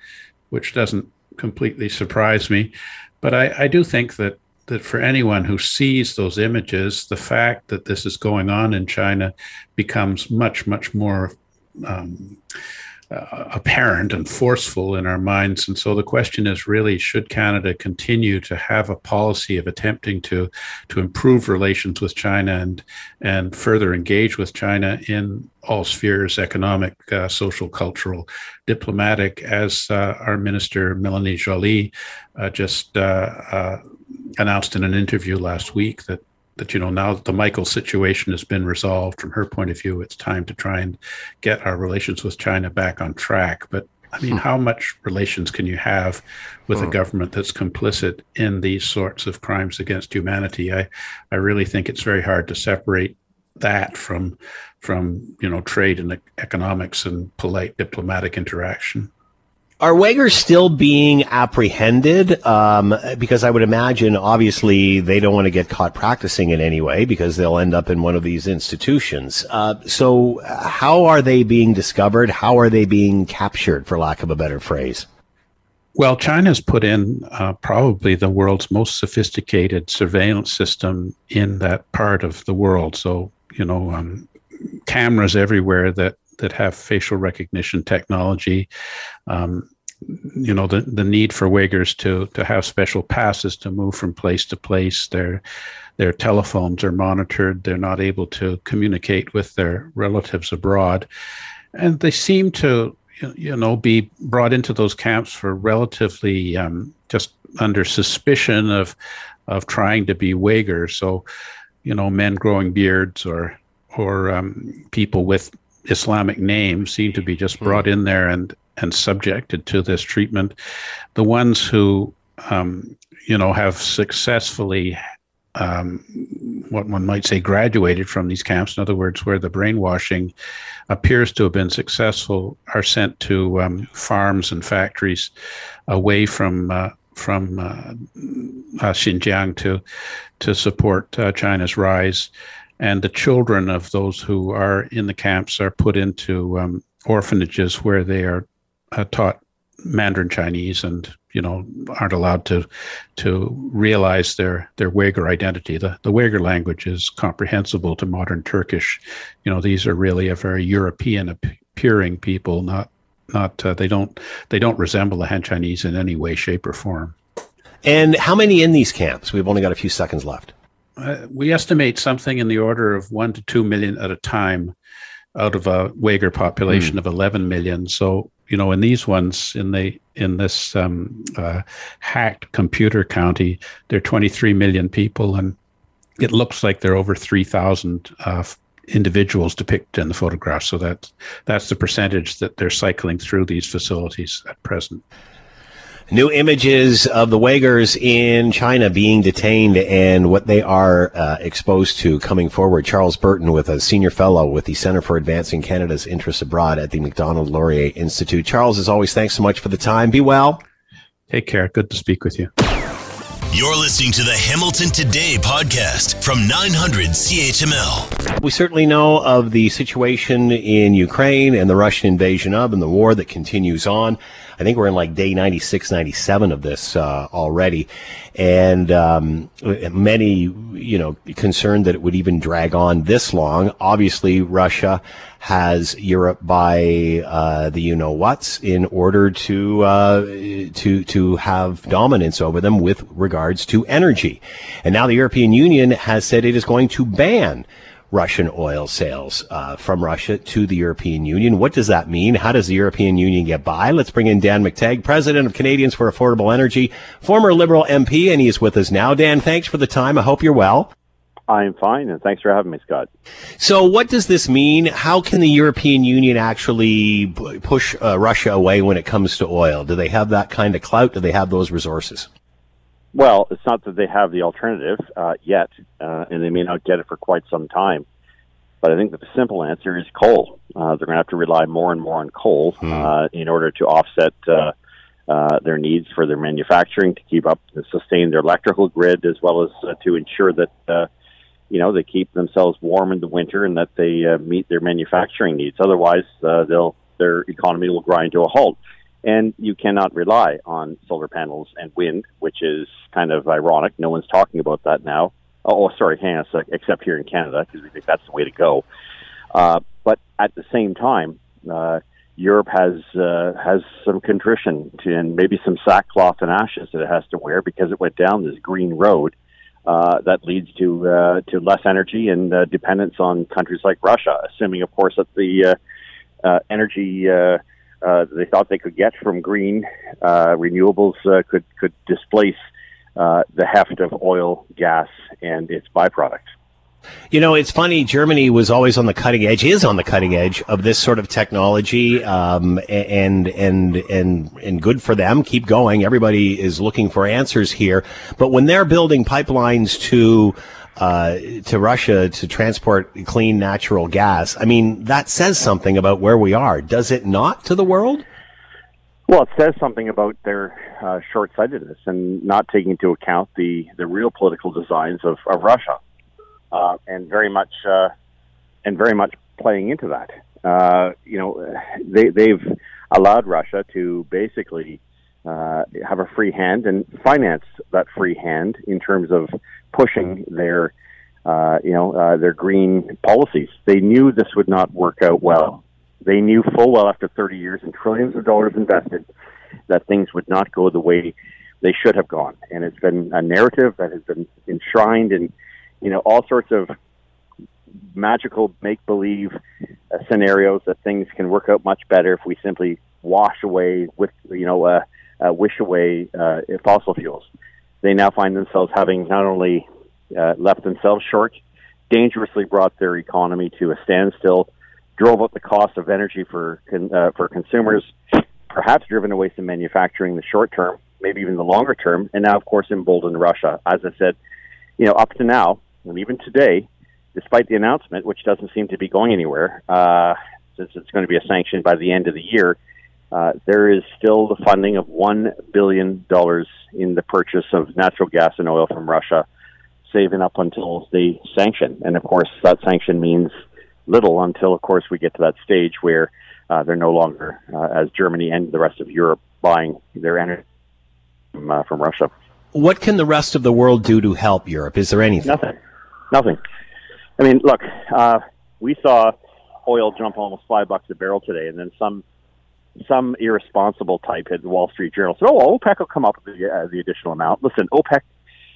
S11: which doesn't completely surprise me. But I, I do think that that for anyone who sees those images, the fact that this is going on in China becomes much, much more um, uh, apparent and forceful in our minds. And so the question is really should Canada continue to have a policy of attempting to to improve relations with China and and further engage with China in all spheres economic, uh, social, cultural, diplomatic, as uh, our minister Melanie Joly uh, just uh, uh, announced in an interview last week that that you know now that the Michael situation has been resolved from her point of view, it's time to try and get our relations with China back on track. But I mean, hmm. how much relations can you have with hmm. a government that's complicit in these sorts of crimes against humanity? I, I really think it's very hard to separate that from from you know trade and economics and polite diplomatic interaction.
S3: Are Uyghurs still being apprehended? Um, because I would imagine, obviously, they don't want to get caught practicing in any way because they'll end up in one of these institutions. Uh, so, how are they being discovered? How are they being captured, for lack of a better phrase?
S11: Well, China's put in uh, probably the world's most sophisticated surveillance system in that part of the world. So, you know, um, cameras everywhere that that have facial recognition technology. Um, you know the the need for Uyghurs to to have special passes to move from place to place. Their their telephones are monitored. They're not able to communicate with their relatives abroad, and they seem to you know be brought into those camps for relatively um, just under suspicion of of trying to be Uyghur. So you know men growing beards or or um, people with Islamic names seem to be just hmm. brought in there and and subjected to this treatment. The ones who um, you know have successfully um, what one might say graduated from these camps, in other words, where the brainwashing appears to have been successful, are sent to um, farms and factories away from uh, from uh, uh, Xinjiang to to support uh, China's rise and the children of those who are in the camps are put into um, orphanages where they are uh, taught Mandarin Chinese and you know aren't allowed to to realize their their Uyghur identity. The the Uyghur language is comprehensible to modern Turkish. You know these are really a very European appearing people, not not uh, they don't they don't resemble the Han Chinese in any way, shape, or form.
S3: And how many in these camps? We've only got a few seconds left.
S11: Uh, we estimate something in the order of one to two million at a time out of a Uyghur population mm. of 11 million. So, you know, in these ones, in the in this um, uh, hacked computer county, there are 23 million people, and it looks like there are over 3,000 uh, individuals depicted in the photograph. So that that's the percentage that they're cycling through these facilities at present.
S3: New images of the Uyghurs in China being detained and what they are uh, exposed to coming forward. Charles Burton with a senior fellow with the Center for Advancing Canada's Interests Abroad at the Macdonald Laurier Institute. Charles, as always, thanks so much for the time. Be well.
S11: Take care. Good to speak with you.
S1: You're listening to the Hamilton Today podcast from 900 CHML.
S3: We certainly know of the situation in Ukraine and the Russian invasion of and the war that continues on. I think we're in like day 96, 97 of this uh, already. And um, many, you know, concerned that it would even drag on this long. Obviously, Russia has Europe by uh, the you know what's in order to uh, to to have dominance over them with regards to energy. And now the European Union has said it is going to ban Russian oil sales uh, from Russia to the European Union. What does that mean? How does the European Union get by? Let's bring in Dan McTeague, President of Canadians for Affordable Energy, former Liberal MP, and he is with us now. Dan, thanks for the time. I hope you're well.
S12: I'm fine, and thanks for having me, Scott.
S3: So, what does this mean? How can the European Union actually push uh, Russia away when it comes to oil? Do they have that kind of clout? Do they have those resources?
S12: Well, it's not that they have the alternative uh, yet, uh, and they may not get it for quite some time. But I think that the simple answer is coal. Uh, they're going to have to rely more and more on coal mm. in order to offset uh, uh, their needs for their manufacturing, to keep up, to sustain their electrical grid, as well as to ensure that you know they keep themselves warm in the winter and that they uh, meet their manufacturing needs. Otherwise, uh, they'll their economy will grind to a halt. And you cannot rely on solar panels and wind, which is kind of ironic. No one's talking about that now. Oh, oh sorry, hang on sec, except here in Canada, because we think that's the way to go. Uh, but at the same time, uh, Europe has uh, has some contrition to, and maybe some sackcloth and ashes that it has to wear because it went down this green road uh, that leads to uh, to less energy and uh, dependence on countries like Russia, assuming, of course, that the uh, uh, energy uh, uh, they thought they could get from green uh, renewables uh, could could displace uh, the heft of oil, gas, and its byproducts.
S3: You know, it's funny. Germany was always on the cutting edge, is on the cutting edge of this sort of technology, um, and and and and good for them. Keep going. Everybody is looking for answers here. But when they're building pipelines to uh, to Russia to transport clean natural gas, I mean, that says something about where we are, does it not, to the world?
S12: Well, it says something about their uh, short-sightedness and not taking into account the, the real political designs of, of Russia uh, and very much uh, and very much playing into that. Uh, you know, they, they've allowed Russia to basically uh, have a free hand and finance that free hand in terms of pushing their, uh, you know, uh, their green policies. They knew this would not work out well. They knew full well after 30 years and trillions of dollars invested that things would not go the way they should have gone. And it's been a narrative that has been enshrined in you know, all sorts of magical make believe uh, scenarios that things can work out much better if we simply wash away with, you know, uh, uh, wish away uh, fossil fuels. They now find themselves having not only uh, left themselves short, dangerously brought their economy to a standstill, drove up the cost of energy for con- uh, for consumers, perhaps driven away some manufacturing in the short term, maybe even the longer term, and now, of course, emboldened Russia. As I said, you know, up to now, and even today, despite the announcement, which doesn't seem to be going anywhere, uh, since it's going to be a sanction by the end of the year, uh, there is still the funding of $1 billion in the purchase of natural gas and oil from Russia, saving up until the sanction. And of course, that sanction means little until, of course, we get to that stage where uh, they're no longer, uh, as Germany and the rest of Europe, buying their energy from, uh, from Russia.
S3: What can the rest of the world do to help Europe? Is there anything?
S12: Nothing. Nothing. I mean, look, uh, we saw oil jump almost five bucks a barrel today, and then some some irresponsible type at the Wall Street Journal said, "Oh, OPEC will come up with the, uh, the additional amount." Listen, OPEC,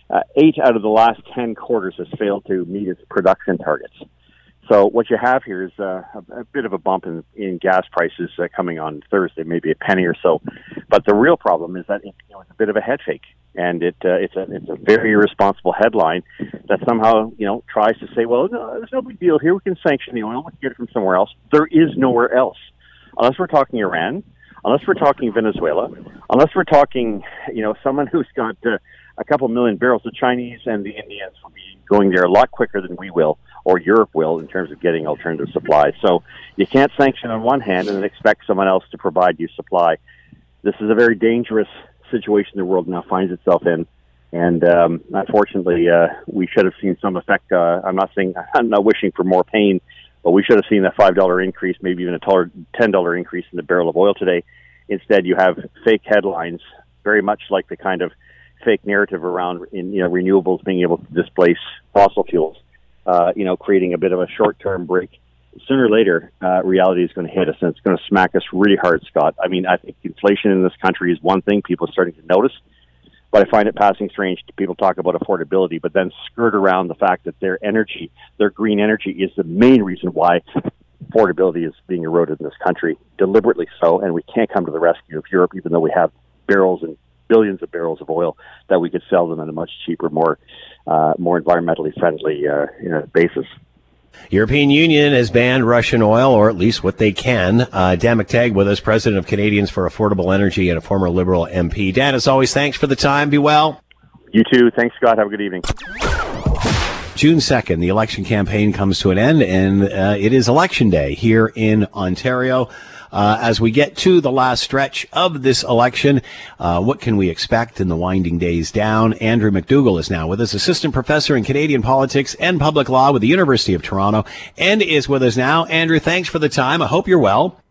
S12: uh, eight out of the last ten quarters has failed to meet its production targets. So what you have here is uh, a, a bit of a bump in, in gas prices uh, coming on Thursday, maybe a penny or so. But the real problem is that it, you know, it's a bit of a head fake, and it uh, it's a it's a very irresponsible headline that somehow you know tries to say, well, no, there's no big deal here. We can sanction the oil. We can get it from somewhere else. There is nowhere else, unless we're talking Iran, unless we're talking Venezuela, unless we're talking you know someone who's got uh, a couple million barrels. The Chinese and the Indians will be going there a lot quicker than we will or Europe will in terms of getting alternative supply. So you can't sanction on one hand and then expect someone else to provide you supply. This is a very dangerous situation the world now finds itself in. And um, unfortunately, uh, we should have seen some effect. Uh, I'm not saying I'm not wishing for more pain, but we should have seen that five dollar increase, maybe even a ten dollar increase in the barrel of oil today. Instead, you have fake headlines, very much like the kind of fake narrative around in, you know renewables being able to displace fossil fuels uh, you know, creating a bit of a short-term break. Sooner or later, uh, reality is going to hit us, and it's going to smack us really hard, Scott. I mean, I think inflation in this country is one thing people are starting to notice, but I find it passing strange people talk about affordability, but then skirt around the fact that their energy, their green energy, is the main reason why affordability is being eroded in this country, deliberately so, and we can't come to the rescue of Europe, even though we have barrels and billions of barrels of oil that we could sell them at a much cheaper, more uh, more environmentally friendly uh, you know, basis.
S3: European Union has banned Russian oil, or at least what they can. Uh, Dan McTeague with us, president of Canadians for Affordable Energy and a former Liberal MP. Dan, as always, thanks for the time. Be well.
S12: You too. Thanks, Scott. Have a good evening.
S3: June 2nd, the election campaign comes to an end, and uh, it is election day here in Ontario. Uh, as we get to the last stretch of this election, uh, what can we expect in the winding days down? Andrew McDougall is now with us, assistant professor in Canadian politics and public law with the University of Toronto, and is with us now. Andrew, thanks for the time. I hope you're well.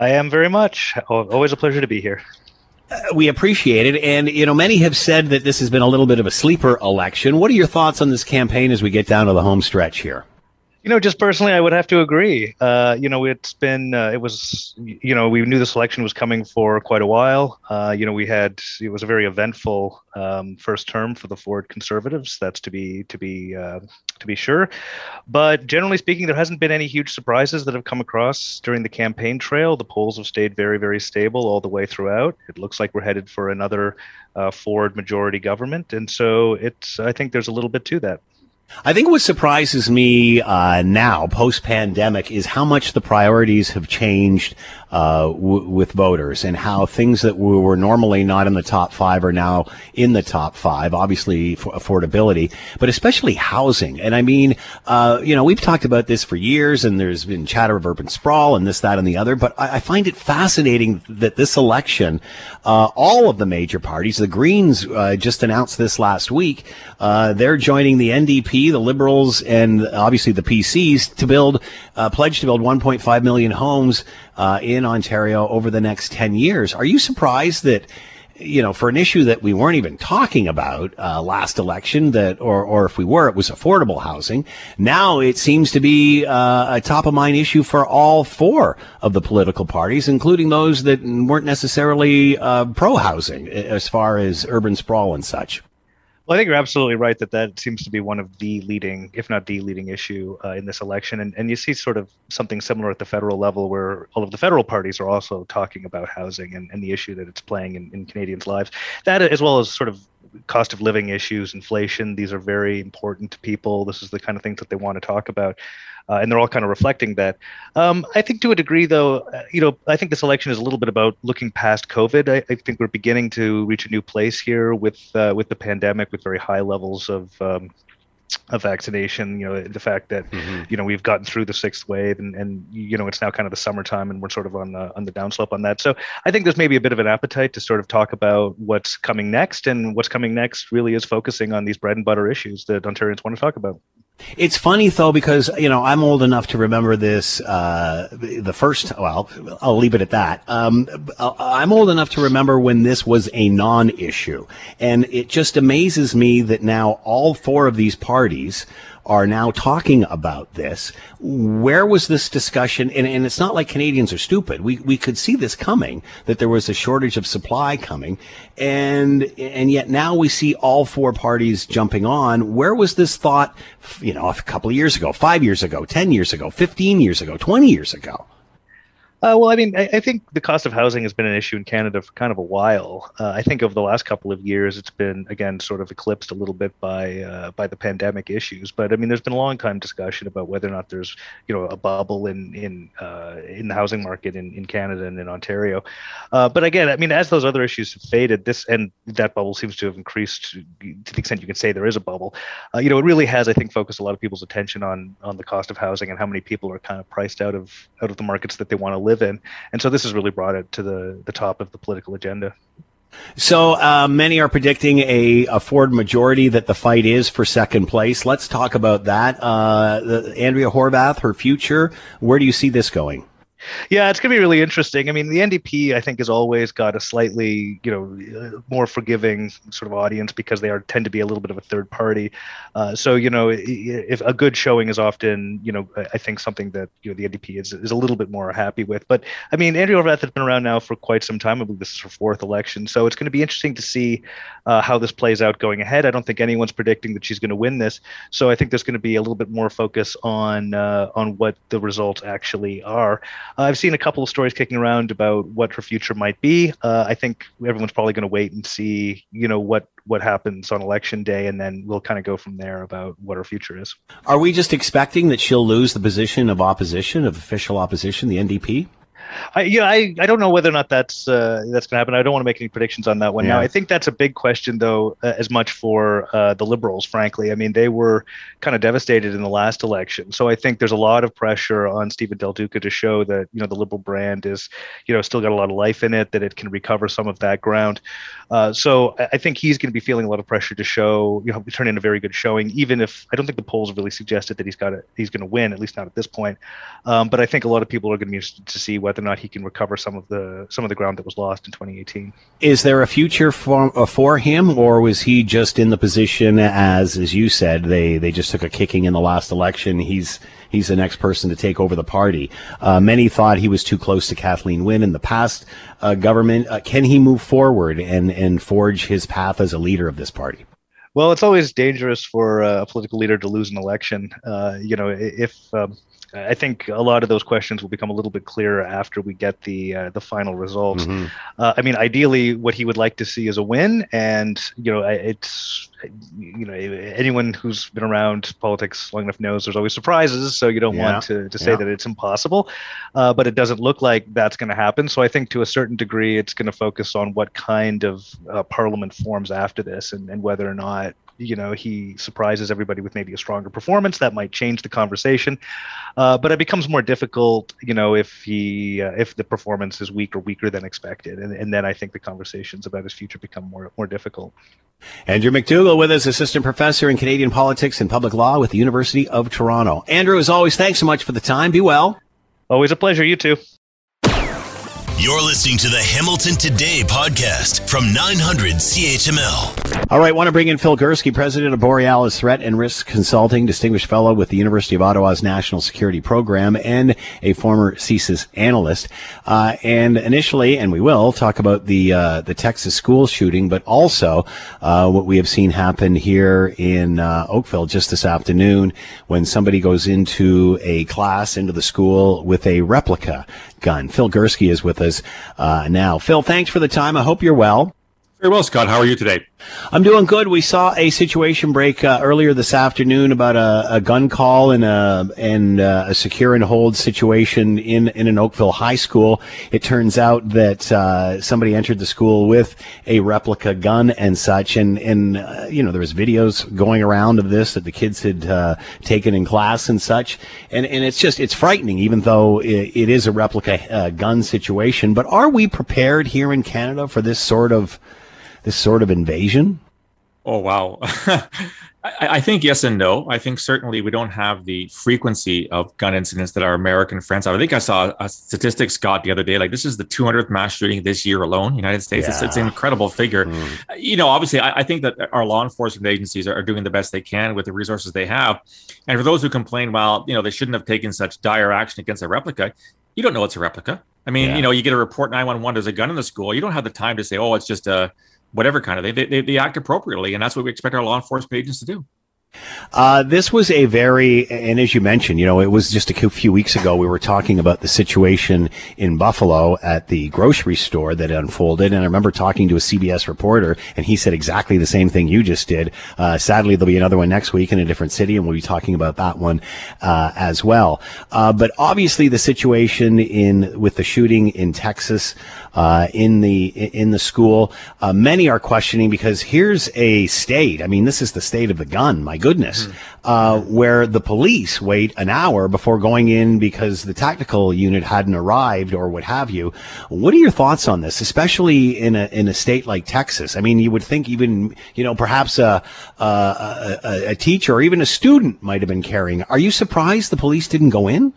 S13: I am very much. Always a pleasure to be here.
S3: Uh, we appreciate it. And, you know, many have said that this has been a little bit of a sleeper election. What are your thoughts on this campaign as we get down to the home stretch here?
S13: You know, just personally, I would have to agree. Uh, you know, it's been, uh, it was, you know, we knew this election was coming for quite a while. Uh, you know, we had, it was a very eventful um, first term for the Ford Conservatives. That's to be, to be, uh, to be sure. But generally speaking, there hasn't been any huge surprises that have come across during the campaign trail. The polls have stayed very, very stable all the way throughout. It looks like we're headed for another uh, Ford majority government, and so it's, I think there's a little bit to that.
S3: I think what surprises me uh, now, post pandemic, is how much the priorities have changed uh, w- with voters and how things that were normally not in the top five are now in the top five. Obviously, affordability, but especially housing. And I mean, uh, you know, we've talked about this for years, and there's been chatter of urban sprawl and this, that, and the other. But I, I find it fascinating that this election, uh, all of the major parties, the Greens uh, just announced this last week, uh, they're joining the NDP, the Liberals, and obviously the PCs to build, uh, pledge to build 1.5 million homes uh, in Ontario over the next 10 years. Are you surprised that, you know, for an issue that we weren't even talking about uh, last election, that, or, or if we were, it was affordable housing. Now it seems to be uh, a top of mind issue for all four of the political parties, including those that weren't necessarily uh, pro housing as far as urban sprawl and such.
S13: Well, I think you're absolutely right that that seems to be one of the leading, if not the leading issue uh, in this election. And, and you see sort of something similar at the federal level where all of the federal parties are also talking about housing and, and the issue that it's playing in, in Canadians' lives. That, as well as sort of cost of living issues, inflation, these are very important to people. This is the kind of things that they want to talk about uh, and they're all kind of reflecting that. Um, I think to a degree, though, uh, you know, I think this election is a little bit about looking past COVID. I, I think we're beginning to reach a new place here with uh, with the pandemic, with very high levels of um, of vaccination you know the fact that mm-hmm. you know we've gotten through the sixth wave and and you know it's now kind of the summertime and we're sort of on the on the downslope on that so i think there's maybe a bit of an appetite to sort of talk about what's coming next and what's coming next really is focusing on these bread and butter issues that ontarians want to talk about
S3: it's funny though because you know I'm old enough to remember this. Uh, the first, well, I'll leave it at that. Um, I'm old enough to remember when this was a non-issue, and it just amazes me that now all four of these parties are now talking about this. Where was this discussion? And, and it's not like Canadians are stupid. We, we could see this coming, that there was a shortage of supply coming. And, and yet now we see all four parties jumping on. Where was this thought, you know, a couple of years ago, five years ago, 10 years ago, 15 years ago, 20 years ago?
S13: Uh, well, I mean, I, I, think the cost of housing has been an issue in Canada for kind of a while. Uh, I think over the last couple of years, it's been again sort of eclipsed a little bit by uh, by the pandemic issues. But I mean, there's been a long time discussion about whether or not there's you know a bubble in in uh, in the housing market in, in Canada and in Ontario. Uh, but again, I mean, as those other issues have faded, this and that bubble seems to have increased to, the extent you can say there is a bubble. Uh, you know, it really has, I think, focused a lot of people's attention on on the cost of housing and how many people are kind of priced out of out of the markets that they want to live live in. And so this has really brought it to the, the top of the political agenda.
S3: So uh, many are predicting a, a, Ford majority that the fight is for second place. Let's talk about that. Uh, the, Andrea Horwath, her future. Where do you see this going?
S13: Yeah, it's going to be really interesting. I mean, the NDP, I think, has always got a slightly, you know, more forgiving sort of audience because they are tend to be a little bit of a third party. Uh, so, you know, if a good showing is often, you know, I think something that you know the NDP is is a little bit more happy with. But I mean, Andrea Horwath has been around now for quite some time. I believe this is her fourth election, so it's going to be interesting to see uh, how this plays out going ahead. I don't think anyone's predicting that she's going to win this, so I think there's going to be a little bit more focus on uh, on what the results actually are. I've seen a couple of stories kicking around about what her future might be. Uh, I think everyone's probably going to wait and see, you know, what what happens on election day, and then we'll kind of go from there about what her future is.
S3: Are we just expecting that she'll lose the position of opposition, of official opposition, the NDP?
S13: I, yeah, I, I don't know whether or not that's uh, that's going to happen. I don't want to make any predictions on that one.
S3: Yeah.
S13: Now, I think that's a big question, though, uh, as much for uh, the Liberals. Frankly, I mean, they were kind of devastated in the last election, so I think there's a lot of pressure on Stephen Del Duca to show that you know the Liberal brand is, you know, still got a lot of life in it, that it can recover some of that ground. Uh, so I, think he's going to be feeling a lot of pressure to show, you know, turn in a very good showing, even if I don't think the polls really suggested that he's got it, he's going to win, at least not at this point. Um, but I think a lot of people are going to be interested to see whether or not he can recover some of the some of the ground that was lost in 2018.
S3: Is there a future for uh, for him, or was he just in the position as, as you said, they they just took a kicking in the last election? He's he's the next person to take over the party. Uh, many thought he was too close to Kathleen Wynne in the past uh, government. Uh, can he move forward and and forge his path as a leader of this party?
S13: Well, it's always dangerous for a political leader to lose an election. Uh, you know, if um, I think a lot of those questions will become a little bit clearer after we get the uh, the final results.
S3: Mm-hmm.
S13: Uh, I mean, ideally, what he would like to see is a win, and you know, it's you know, anyone who's been around politics long enough knows there's always surprises. So you don't
S3: Yeah.
S13: want to to say
S3: Yeah.
S13: that it's impossible, uh, but it doesn't look like that's going to happen. So I think to a certain degree, it's going to focus on what kind of uh, parliament forms after this, and, and whether or not you know he surprises everybody with maybe a stronger performance that might change the conversation uh, but it becomes more difficult you know if he uh, if the performance is weak or weaker than expected and, and then i think the conversations about his future become more more difficult
S3: Andrew McDougall with us, assistant professor in Canadian politics and public law with the University of Toronto. Andrew, as always, thanks so much for the time. Be well.
S13: always a pleasure you too
S1: You're listening to the Hamilton Today podcast from 900 CHML.
S3: All right, want to bring in Phil Gurski, president of Borealis Threat and Risk Consulting, distinguished fellow with the University of Ottawa's National Security Program, and a former CSIS analyst. Uh, and initially, and we will talk about the uh, the Texas school shooting, but also uh, what we have seen happen here in uh, Oakville just this afternoon when somebody goes into a class, into the school with a replica gun. Phil Gurski is with us uh, now. Phil, thanks for the time. I hope you're well.
S14: Very well, Scott. How are you today?
S3: I'm doing good. We saw a situation break uh, earlier this afternoon about a, a gun call and a and uh, a secure and hold situation in in an Oakville high school. It turns out that uh, somebody entered the school with a replica gun and such, and and uh, you know there was videos going around of this that the kids had uh, taken in class and such, and and it's just it's frightening, even though it, it is a replica uh, gun situation. But are we prepared here in Canada for this sort of this sort of invasion?
S14: Oh, wow. I, I think yes and no. I think certainly we don't have the frequency of gun incidents that our American friends have. I think I saw a statistic, Scott, the other day. Like this is the 200th mass shooting this year alone, United States. It's, it's an incredible figure.
S3: Mm.
S14: You know, obviously, I, I think that our law enforcement agencies are, are doing the best they can with the resources they have. And for those who complain, well, you know, they shouldn't have taken such dire action against a replica. You don't know it's a replica. I mean,
S3: Yeah.
S14: you know, you get a report 911, there's a gun in the school. You don't have the time to say, oh, it's just a whatever kind of. They, they, they act appropriately, and that's what we expect our law enforcement agents to do.
S3: Uh, this was a very, and as you mentioned, you know, it was just a few weeks ago we were talking about the situation in Buffalo at the grocery store that unfolded, and I remember talking to a CBS reporter, and he said exactly the same thing you just did. Uh, sadly, there'll be another one next week in a different city, and we'll be talking about that one uh, as well. Uh, but obviously, the situation in with the shooting in Texas. Uh, in the in the school, uh, many are questioning because here's a state. I mean, this is the state of the gun. My goodness, uh, where the police wait an hour before going in because the tactical unit hadn't arrived or what have you. What are your thoughts on this, especially in a in a state like Texas? I mean, you would think even you know perhaps a a, a, a- a teacher or even a student might have been carrying. Are you surprised the police didn't go in?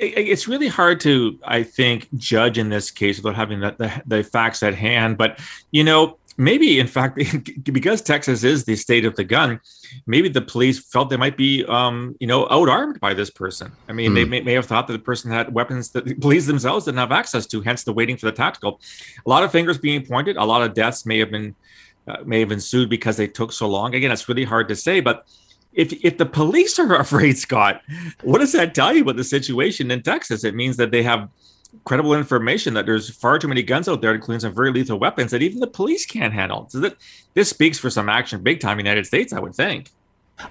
S14: it's really hard to, I think, judge in this case without having the, the, the facts at hand. But, you know, maybe in fact, because Texas is the state of the gun, maybe the police felt they might be, um, you know, outarmed by this person. I mean, they
S3: Hmm.
S14: may, may have thought that the person had weapons that the police themselves didn't have access to, hence the waiting for the tactical. A lot of fingers being pointed, a lot of deaths may have been uh, may have ensued because they took so long. Again, it's really hard to say, but if if the police are afraid, Scott, what does that tell you about the situation in Texas? It means that they have credible information that there's far too many guns out there, including some very lethal weapons that even the police can't handle. So that this speaks for some action big time in the United States, I would think.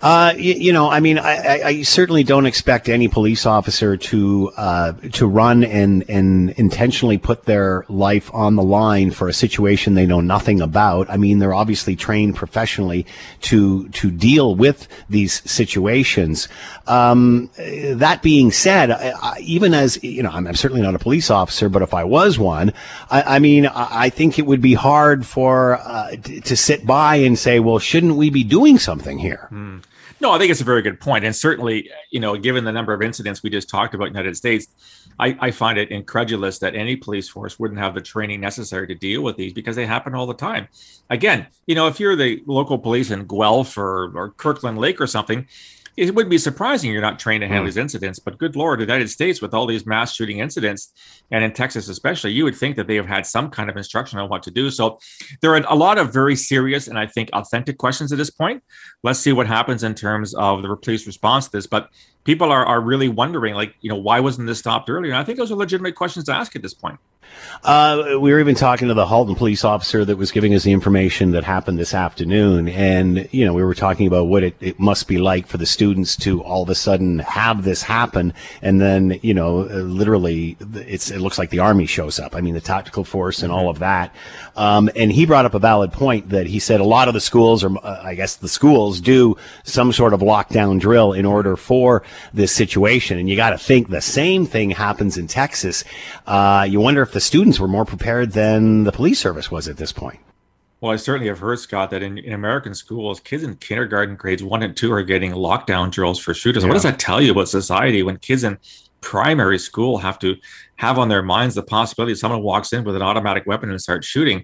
S3: Uh, you, you, know, I mean, I, I, certainly don't expect any police officer to uh, to run and and intentionally put their life on the line for a situation they know nothing about. I mean, they're obviously trained professionally to to deal with these situations. Um, that being said, I, even as you know, I'm, I'm, certainly not a police officer, but if I was one, I, I mean, I, think it would be hard for uh, t- to sit by and say, well, shouldn't we be doing something here?
S14: Hmm. No, I think it's a very good point, and certainly, you know, given the number of incidents we just talked about in the United States, I, I, find it incredulous that any police force wouldn't have the training necessary to deal with these because they happen all the time. Again, you know, if you're the local police in Guelph or, or Kirkland Lake or something, it would be surprising you're not trained to handle mm. these incidents. But good Lord, the United States, with all these mass shooting incidents, and in Texas especially, you would think that they have had some kind of instruction on what to do. So there are a lot of very serious and I think authentic questions at this point. Let's see what happens in terms of the police response to this. But people are, are really wondering, like, you know, why wasn't this stopped earlier? And I think those are legitimate questions to ask at this point.
S3: Uh, we were even talking to the Halton police officer that was giving us the information that happened this afternoon. And, you know, we were talking about what it, it must be like for the students to all of a sudden have this happen. And then, you know, uh, literally, it's, it looks like the army shows up. I mean, the tactical force and all of that. Um, and he brought up a valid point that he said a lot of the schools, or uh, I guess the schools, do some sort of lockdown drill in order for this situation. And you got to think the same thing happens in Texas. Uh, you wonder if the students were more prepared than the police service was at this point.
S14: Well, I certainly have heard, Scott, that in, in American schools, kids in kindergarten grades one and two are getting lockdown drills for shooters. Yeah. What does that tell you about society when kids in primary school have to have on their minds the possibility someone walks in with an automatic weapon and starts shooting?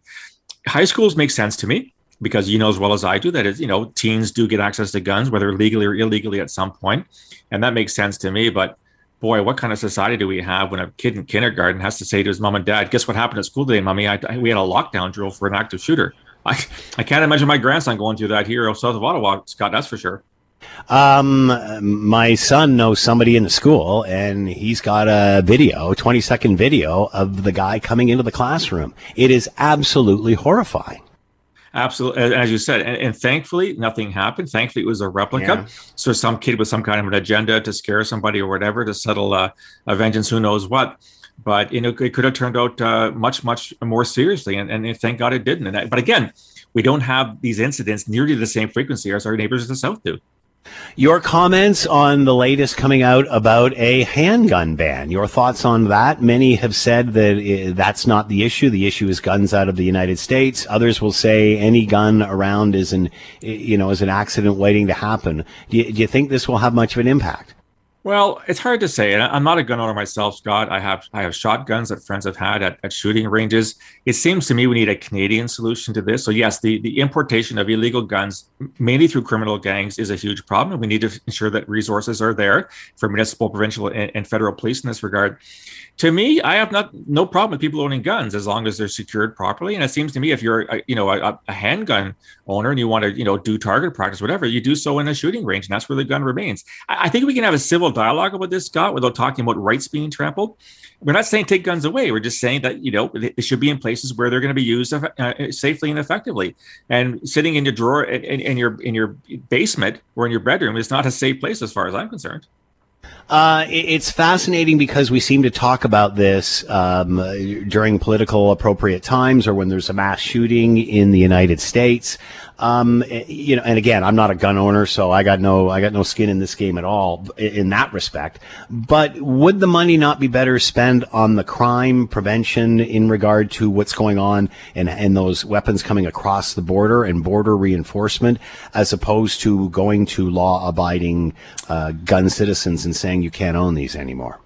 S14: High schools make sense to me because you know as well as I do that is, you know, teens do get access to guns, whether legally or illegally at some point, And that makes sense to me. But boy, what kind of society do we have when a kid in kindergarten has to say to his mom and dad, "Guess what happened at school today, mommy? I, I, we had a lockdown drill for an active shooter." I, I can't imagine my grandson going through that here south of Ottawa, Scott. That's for sure.
S3: Um, my son knows somebody in the school, and he's got a video, twenty second video of the guy coming into the classroom. It is absolutely horrifying.
S14: Absolutely, as you said, and, and, thankfully nothing happened. Thankfully, it was a replica. Yeah. So some kid with some kind of an agenda to scare somebody or whatever to settle uh, a vengeance, who knows what. But you know, it could have turned out uh, much, much more seriously, and, and thank God it didn't. And that, but again, we don't have these incidents nearly the same frequency as our neighbors in the south do.
S3: Your comments on the latest coming out about a handgun ban. Your thoughts on that? Many have said that uh, that's not the issue. The issue is guns out of the United States. Others will say any gun around is an, you know, is an accident waiting to happen. Do you, do you think this will have much of an impact?
S14: Well, it's hard to say. I'm not a gun owner myself, Scott. I have I have shotguns that friends have had at, at shooting ranges. It seems to me we need a Canadian solution to this. So yes, the, the importation of illegal guns, mainly through criminal gangs, is a huge problem. We need to ensure that resources are there for municipal, provincial, and, and federal police in this regard to me, I have not no problem with people owning guns as long as they're secured properly. And it seems to me, if you're a, you know a, a, handgun owner and you want to you know do target practice, whatever, you do so in a shooting range, and that's where the gun remains. I, I think we can have a civil dialogue about this, Scott, without talking about rights being trampled. We're not saying take guns away. We're just saying that you know they should be in places where they're going to be used uh, safely and effectively. And sitting in your drawer in, in your in your basement or in your bedroom is not a safe place as far as I'm concerned.
S3: Uh, it's fascinating because we seem to talk about this um, during political appropriate times or when there's a mass shooting in the United States. Um, you know, and again, I'm not a gun owner, so I got no, I got no skin in this game at all in that respect. But would the money not be better spent on the crime prevention in regard to what's going on and, and those weapons coming across the border and border reinforcement as opposed to going to law abiding, uh, gun citizens and saying you can't own these anymore?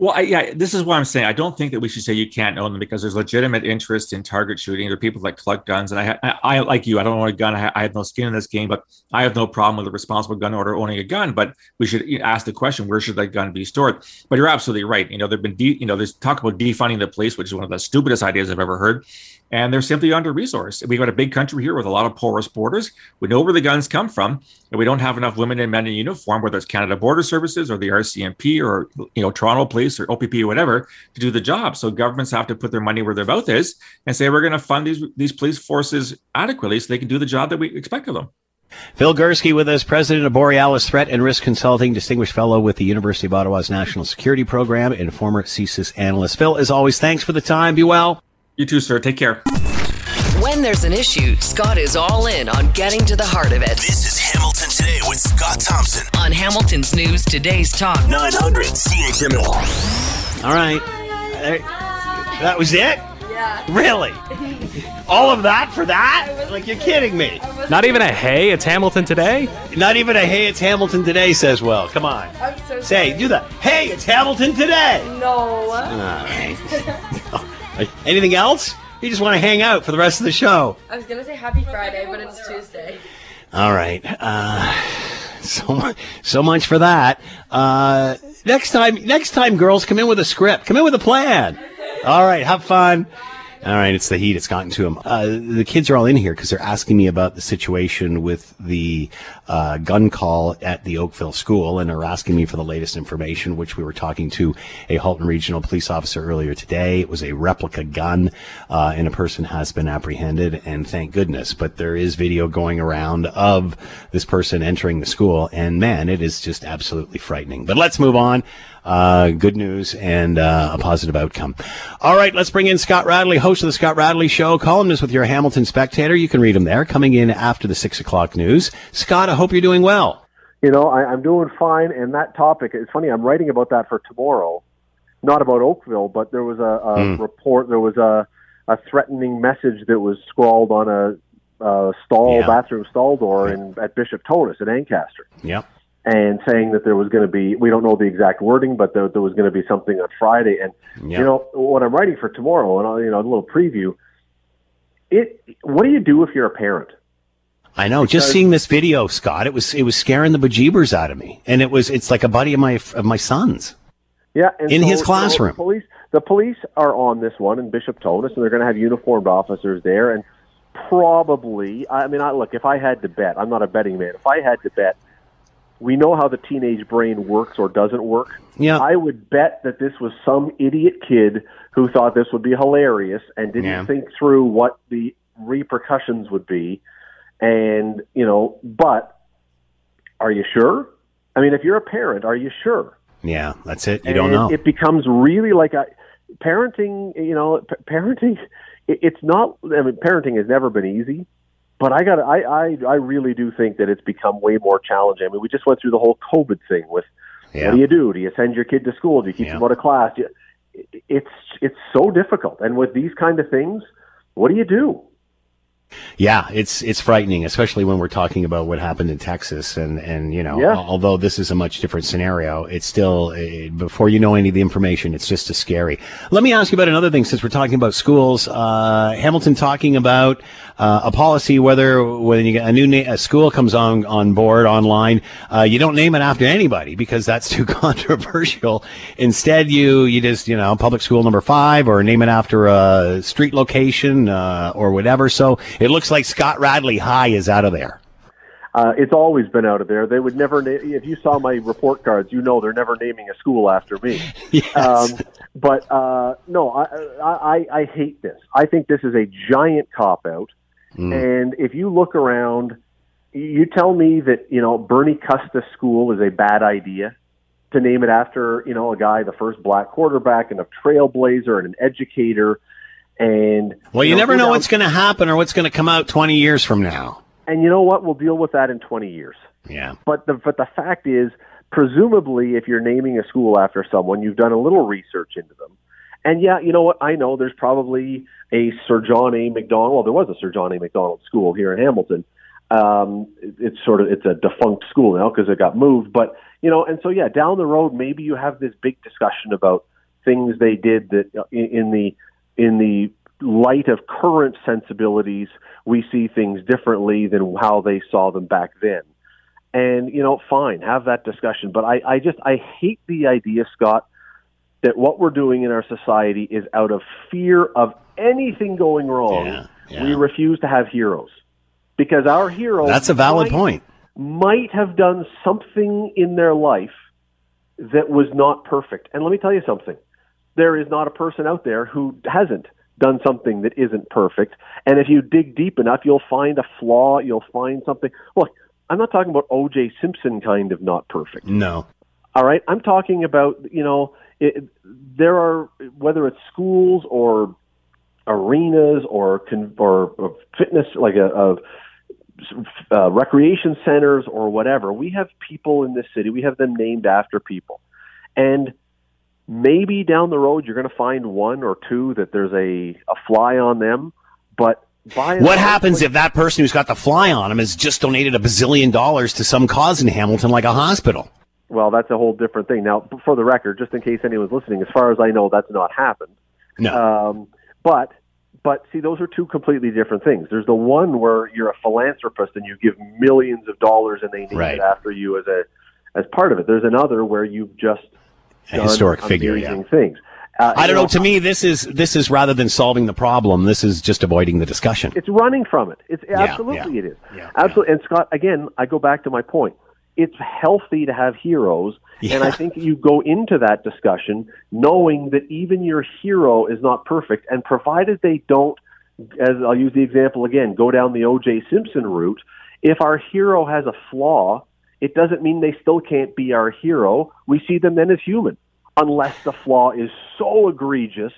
S14: Well, I, yeah, this is what I'm saying. I don't think that we should say you can't own them because there's legitimate interest in target shooting. There are people that collect guns, and I, I, I like you, I don't own a gun. I, I, have no skin in this game, but I have no problem with a responsible gun owner owning a gun. But we should ask the question: Where should that gun be stored? But you're absolutely right. You know, there've been, de- you know, there's talk about defunding the police, which is one of the stupidest ideas I've ever heard and they're simply under resourced. We've got a big country here with a lot of porous borders. We know where the guns come from, and we don't have enough women and men in uniform, whether it's Canada Border Services or the RCMP or you know Toronto Police or OPP or whatever, to do the job. So governments have to put their money where their mouth is and say we're going to fund these these police forces adequately so they can do the job that we expect of them.
S3: Phil Gurski with us, president of Borealis Threat and Risk Consulting, distinguished fellow with the University of Ottawa's National Security Program, and former CSIS analyst. Phil, as always, thanks for the time. Be well.
S14: You too, sir. Take care.
S7: When there's an issue, Scott is all in on getting to the heart of it.
S1: This is Hamilton Today with Scott Thompson
S7: on Hamilton's News Today's Talk
S1: 900 CHML.
S3: All right. That was it?
S2: Yeah.
S3: Really? All of that for that? Like you're kidding me.
S15: Not even a hey, it's Hamilton today?
S3: Not even a hey, it's Hamilton today, says Will. Come on.
S2: I'm so
S3: Say,
S2: sorry.
S3: do that. Hey, it's Hamilton today.
S2: No.
S3: All right. Anything else? You just want to hang out for the rest of the show.
S2: I was gonna say Happy Friday, but it's Tuesday.
S3: All right. Uh, so much, so much for that. Uh, next time, next time, girls, come in with a script. Come in with a plan. All right. Have fun. All right, it's the heat. It's gotten to them. Uh, the kids are all in here because they're asking me about the situation with the uh, gun call at the Oakville school, and are asking me for the latest information. Which we were talking to a Halton Regional police officer earlier today. It was a replica gun, uh, and a person has been apprehended, and thank goodness. But there is video going around of this person entering the school, and man, it is just absolutely frightening. But let's move on. Uh, good news and uh, a positive outcome. All right, let's bring in Scott Radley, host of the Scott Radley Show, columnist with your Hamilton Spectator. You can read him there, coming in after the six o'clock news. Scott, I hope you're doing well.
S16: You know, I, I'm doing fine, and that topic, it's funny, I'm writing about that for tomorrow. Not about Oakville, but there was a, a
S3: Hmm.
S16: report, there was a, a threatening message that was scrawled on a, a stall,
S3: Yeah.
S16: bathroom stall door in, at Bishop Tonnos in Ancaster.
S3: Yep.
S16: And saying that there was going to be we don't know the exact wording, but there, there was going to be something on Friday. And
S3: Yeah.
S16: you know what I'm writing for tomorrow, and I'll, you know a little preview. It what do you do if you're a parent?
S3: I know. Just seeing this video, Scott, it was it was scaring the bejeebers out of me, and it was it's like a buddy of my of my son's.
S16: Yeah, and
S3: In
S16: so,
S3: his classroom.
S16: the police the police are on this one in Bishop Tonnos, and they're going to have uniformed officers there, and probably. I mean, I look if I had to bet, I'm not a betting man. If I had to bet, we know how the teenage brain works or doesn't work.
S3: Yeah.
S16: I would bet that this was some idiot kid who thought this would be hilarious and didn't
S3: Yeah.
S16: think through what the repercussions would be. And, you know, but are you sure? I mean, if you're a parent, are you sure?
S3: Yeah, that's it. You
S16: and
S3: don't know.
S16: It becomes really like a parenting. You know, p- parenting. It, it's not. I mean, parenting has never been easy, but I got. I, I I really do think that it's become way more challenging. I mean, we just went through the whole COVID thing with.
S3: Yeah.
S16: What do you do? Do you send your kid to school? Do you keep
S3: Yeah.
S16: them out of class? You, it's it's so difficult, and with these kind of things, what do you do?
S3: Yeah, it's it's frightening, especially when we're talking about what happened in Texas, and and you know,
S16: Yeah.
S3: although this is a much different scenario, it's still uh, before you know any of the information, it's just as scary. Let me ask you about another thing, since we're talking about schools. Uh, Hamilton talking about uh, a policy whether when you get a new na- a school comes on on board online, uh, you don't name it after anybody because that's too controversial. Instead, you you just you know public school number five or name it after a street location uh, or whatever. So it looks like Scott Radley High is out of there.
S16: Uh, it's always been out of there. They would never. Na- if you saw my report cards, you know they're never naming a school after me. Um, but uh, no, I, I I I hate this. I think this is a giant cop out. And if you look around, you tell me that you know Bernie Custis School is a bad idea to name it after you know a guy, the first black quarterback, and a trailblazer, and an educator. And
S3: Well, you, never know
S16: down-
S3: what's going to happen or what's going to come out 20 years from now.
S16: and you know what? We'll deal with that in 20 years.
S3: Yeah.
S16: But the but the fact is, presumably, if you're naming a school after someone, you've done a little research into them. And yeah, you know what? I know there's probably a Sir John A. Macdonald. Well, there was a Sir John A. Macdonald school here in Hamilton. Um, it- it's sort of it's a defunct school now because it got moved. But you know, and so yeah, down the road, maybe you have this big discussion about things they did that uh, in, in the in the light of current sensibilities, we see things differently than how they saw them back then. And you know, fine, have that discussion. But I, I just I hate the idea, Scott, that what we're doing in our society is out of fear of anything going wrong. We refuse to have heroes because our heroes.
S3: That's a valid
S16: might-
S3: point.
S16: Might have done something in their life that was not perfect. And let me tell you something: there is not a person out there who hasn't done something that isn't perfect. And if you dig deep enough, you'll find a flaw. You'll find something. Look, I'm not talking about O.J. Simpson kind of not perfect.
S3: No.
S16: All right, I'm talking about you know it, there are whether it's schools or arenas or con, or, or fitness like a, a uh, recreation centers or whatever. We have people in this city. We have them named after people, and maybe down the road you're going to find one or two that there's a a fly on them, but. By
S3: What happens if that person who's got the fly on him has just donated a bazillion dollars to some cause in Hamilton, like a hospital?
S16: Well, that's a whole different thing. Now, for the record, just in case anyone's listening, as far as I know, that's not happened.
S3: No.
S16: Um, but but see, those are two completely different things. There's the one where you're a philanthropist and you give millions of dollars and they need
S3: Right.
S16: it after you as a as part of it. There's another where you've just
S3: A historic figure, yeah.
S16: things. Uh,
S3: I don't know. To me, this is this is rather than solving the problem, this is just avoiding the discussion.
S16: It's running from it. It's
S3: Yeah,
S16: absolutely it is. absolutely. And Scott, again, I go back to my point. It's healthy to have heroes, and I think you go into that discussion knowing that even your hero is not perfect, and provided they don't, as I'll use the example again, go down the O.J. Simpson route. If our hero has a flaw, it doesn't mean they still can't be our hero. We see them then as human, unless the flaw is so egregious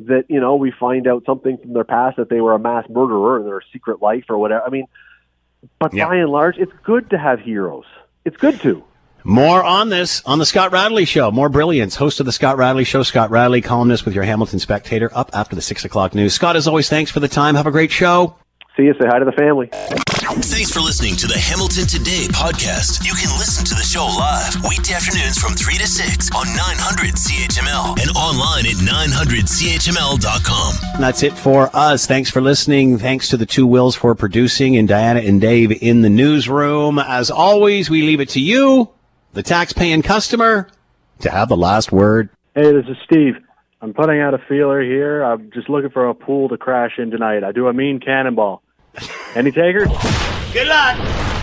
S16: that you know we find out something from their past that they were a mass murderer in their secret life or whatever. I mean, but by and large, it's good to have heroes. It's good to.
S3: More on this on the Scott Radley Show. More brilliance. Host of the Scott Radley Show, Scott Radley, columnist with your Hamilton Spectator, up after the six o'clock news. Scott, as always, thanks for the time. Have a great show.
S16: See you. Say hi to the family.
S1: Thanks for listening to the Hamilton Today podcast. You can listen to the show live weekday afternoons from 3 to 6 on 900 CHML and online at 900CHML.com.
S3: That's it for us. Thanks for listening. Thanks to the two Wills for producing and Diana and Dave in the newsroom. As always, we leave it to you, the tax-paying customer, to have the last word.
S17: Hey, this is Steve. I'm putting out a feeler here. I'm just looking for a pool to crash in tonight. I do a mean cannonball. Any takers?
S3: Good luck.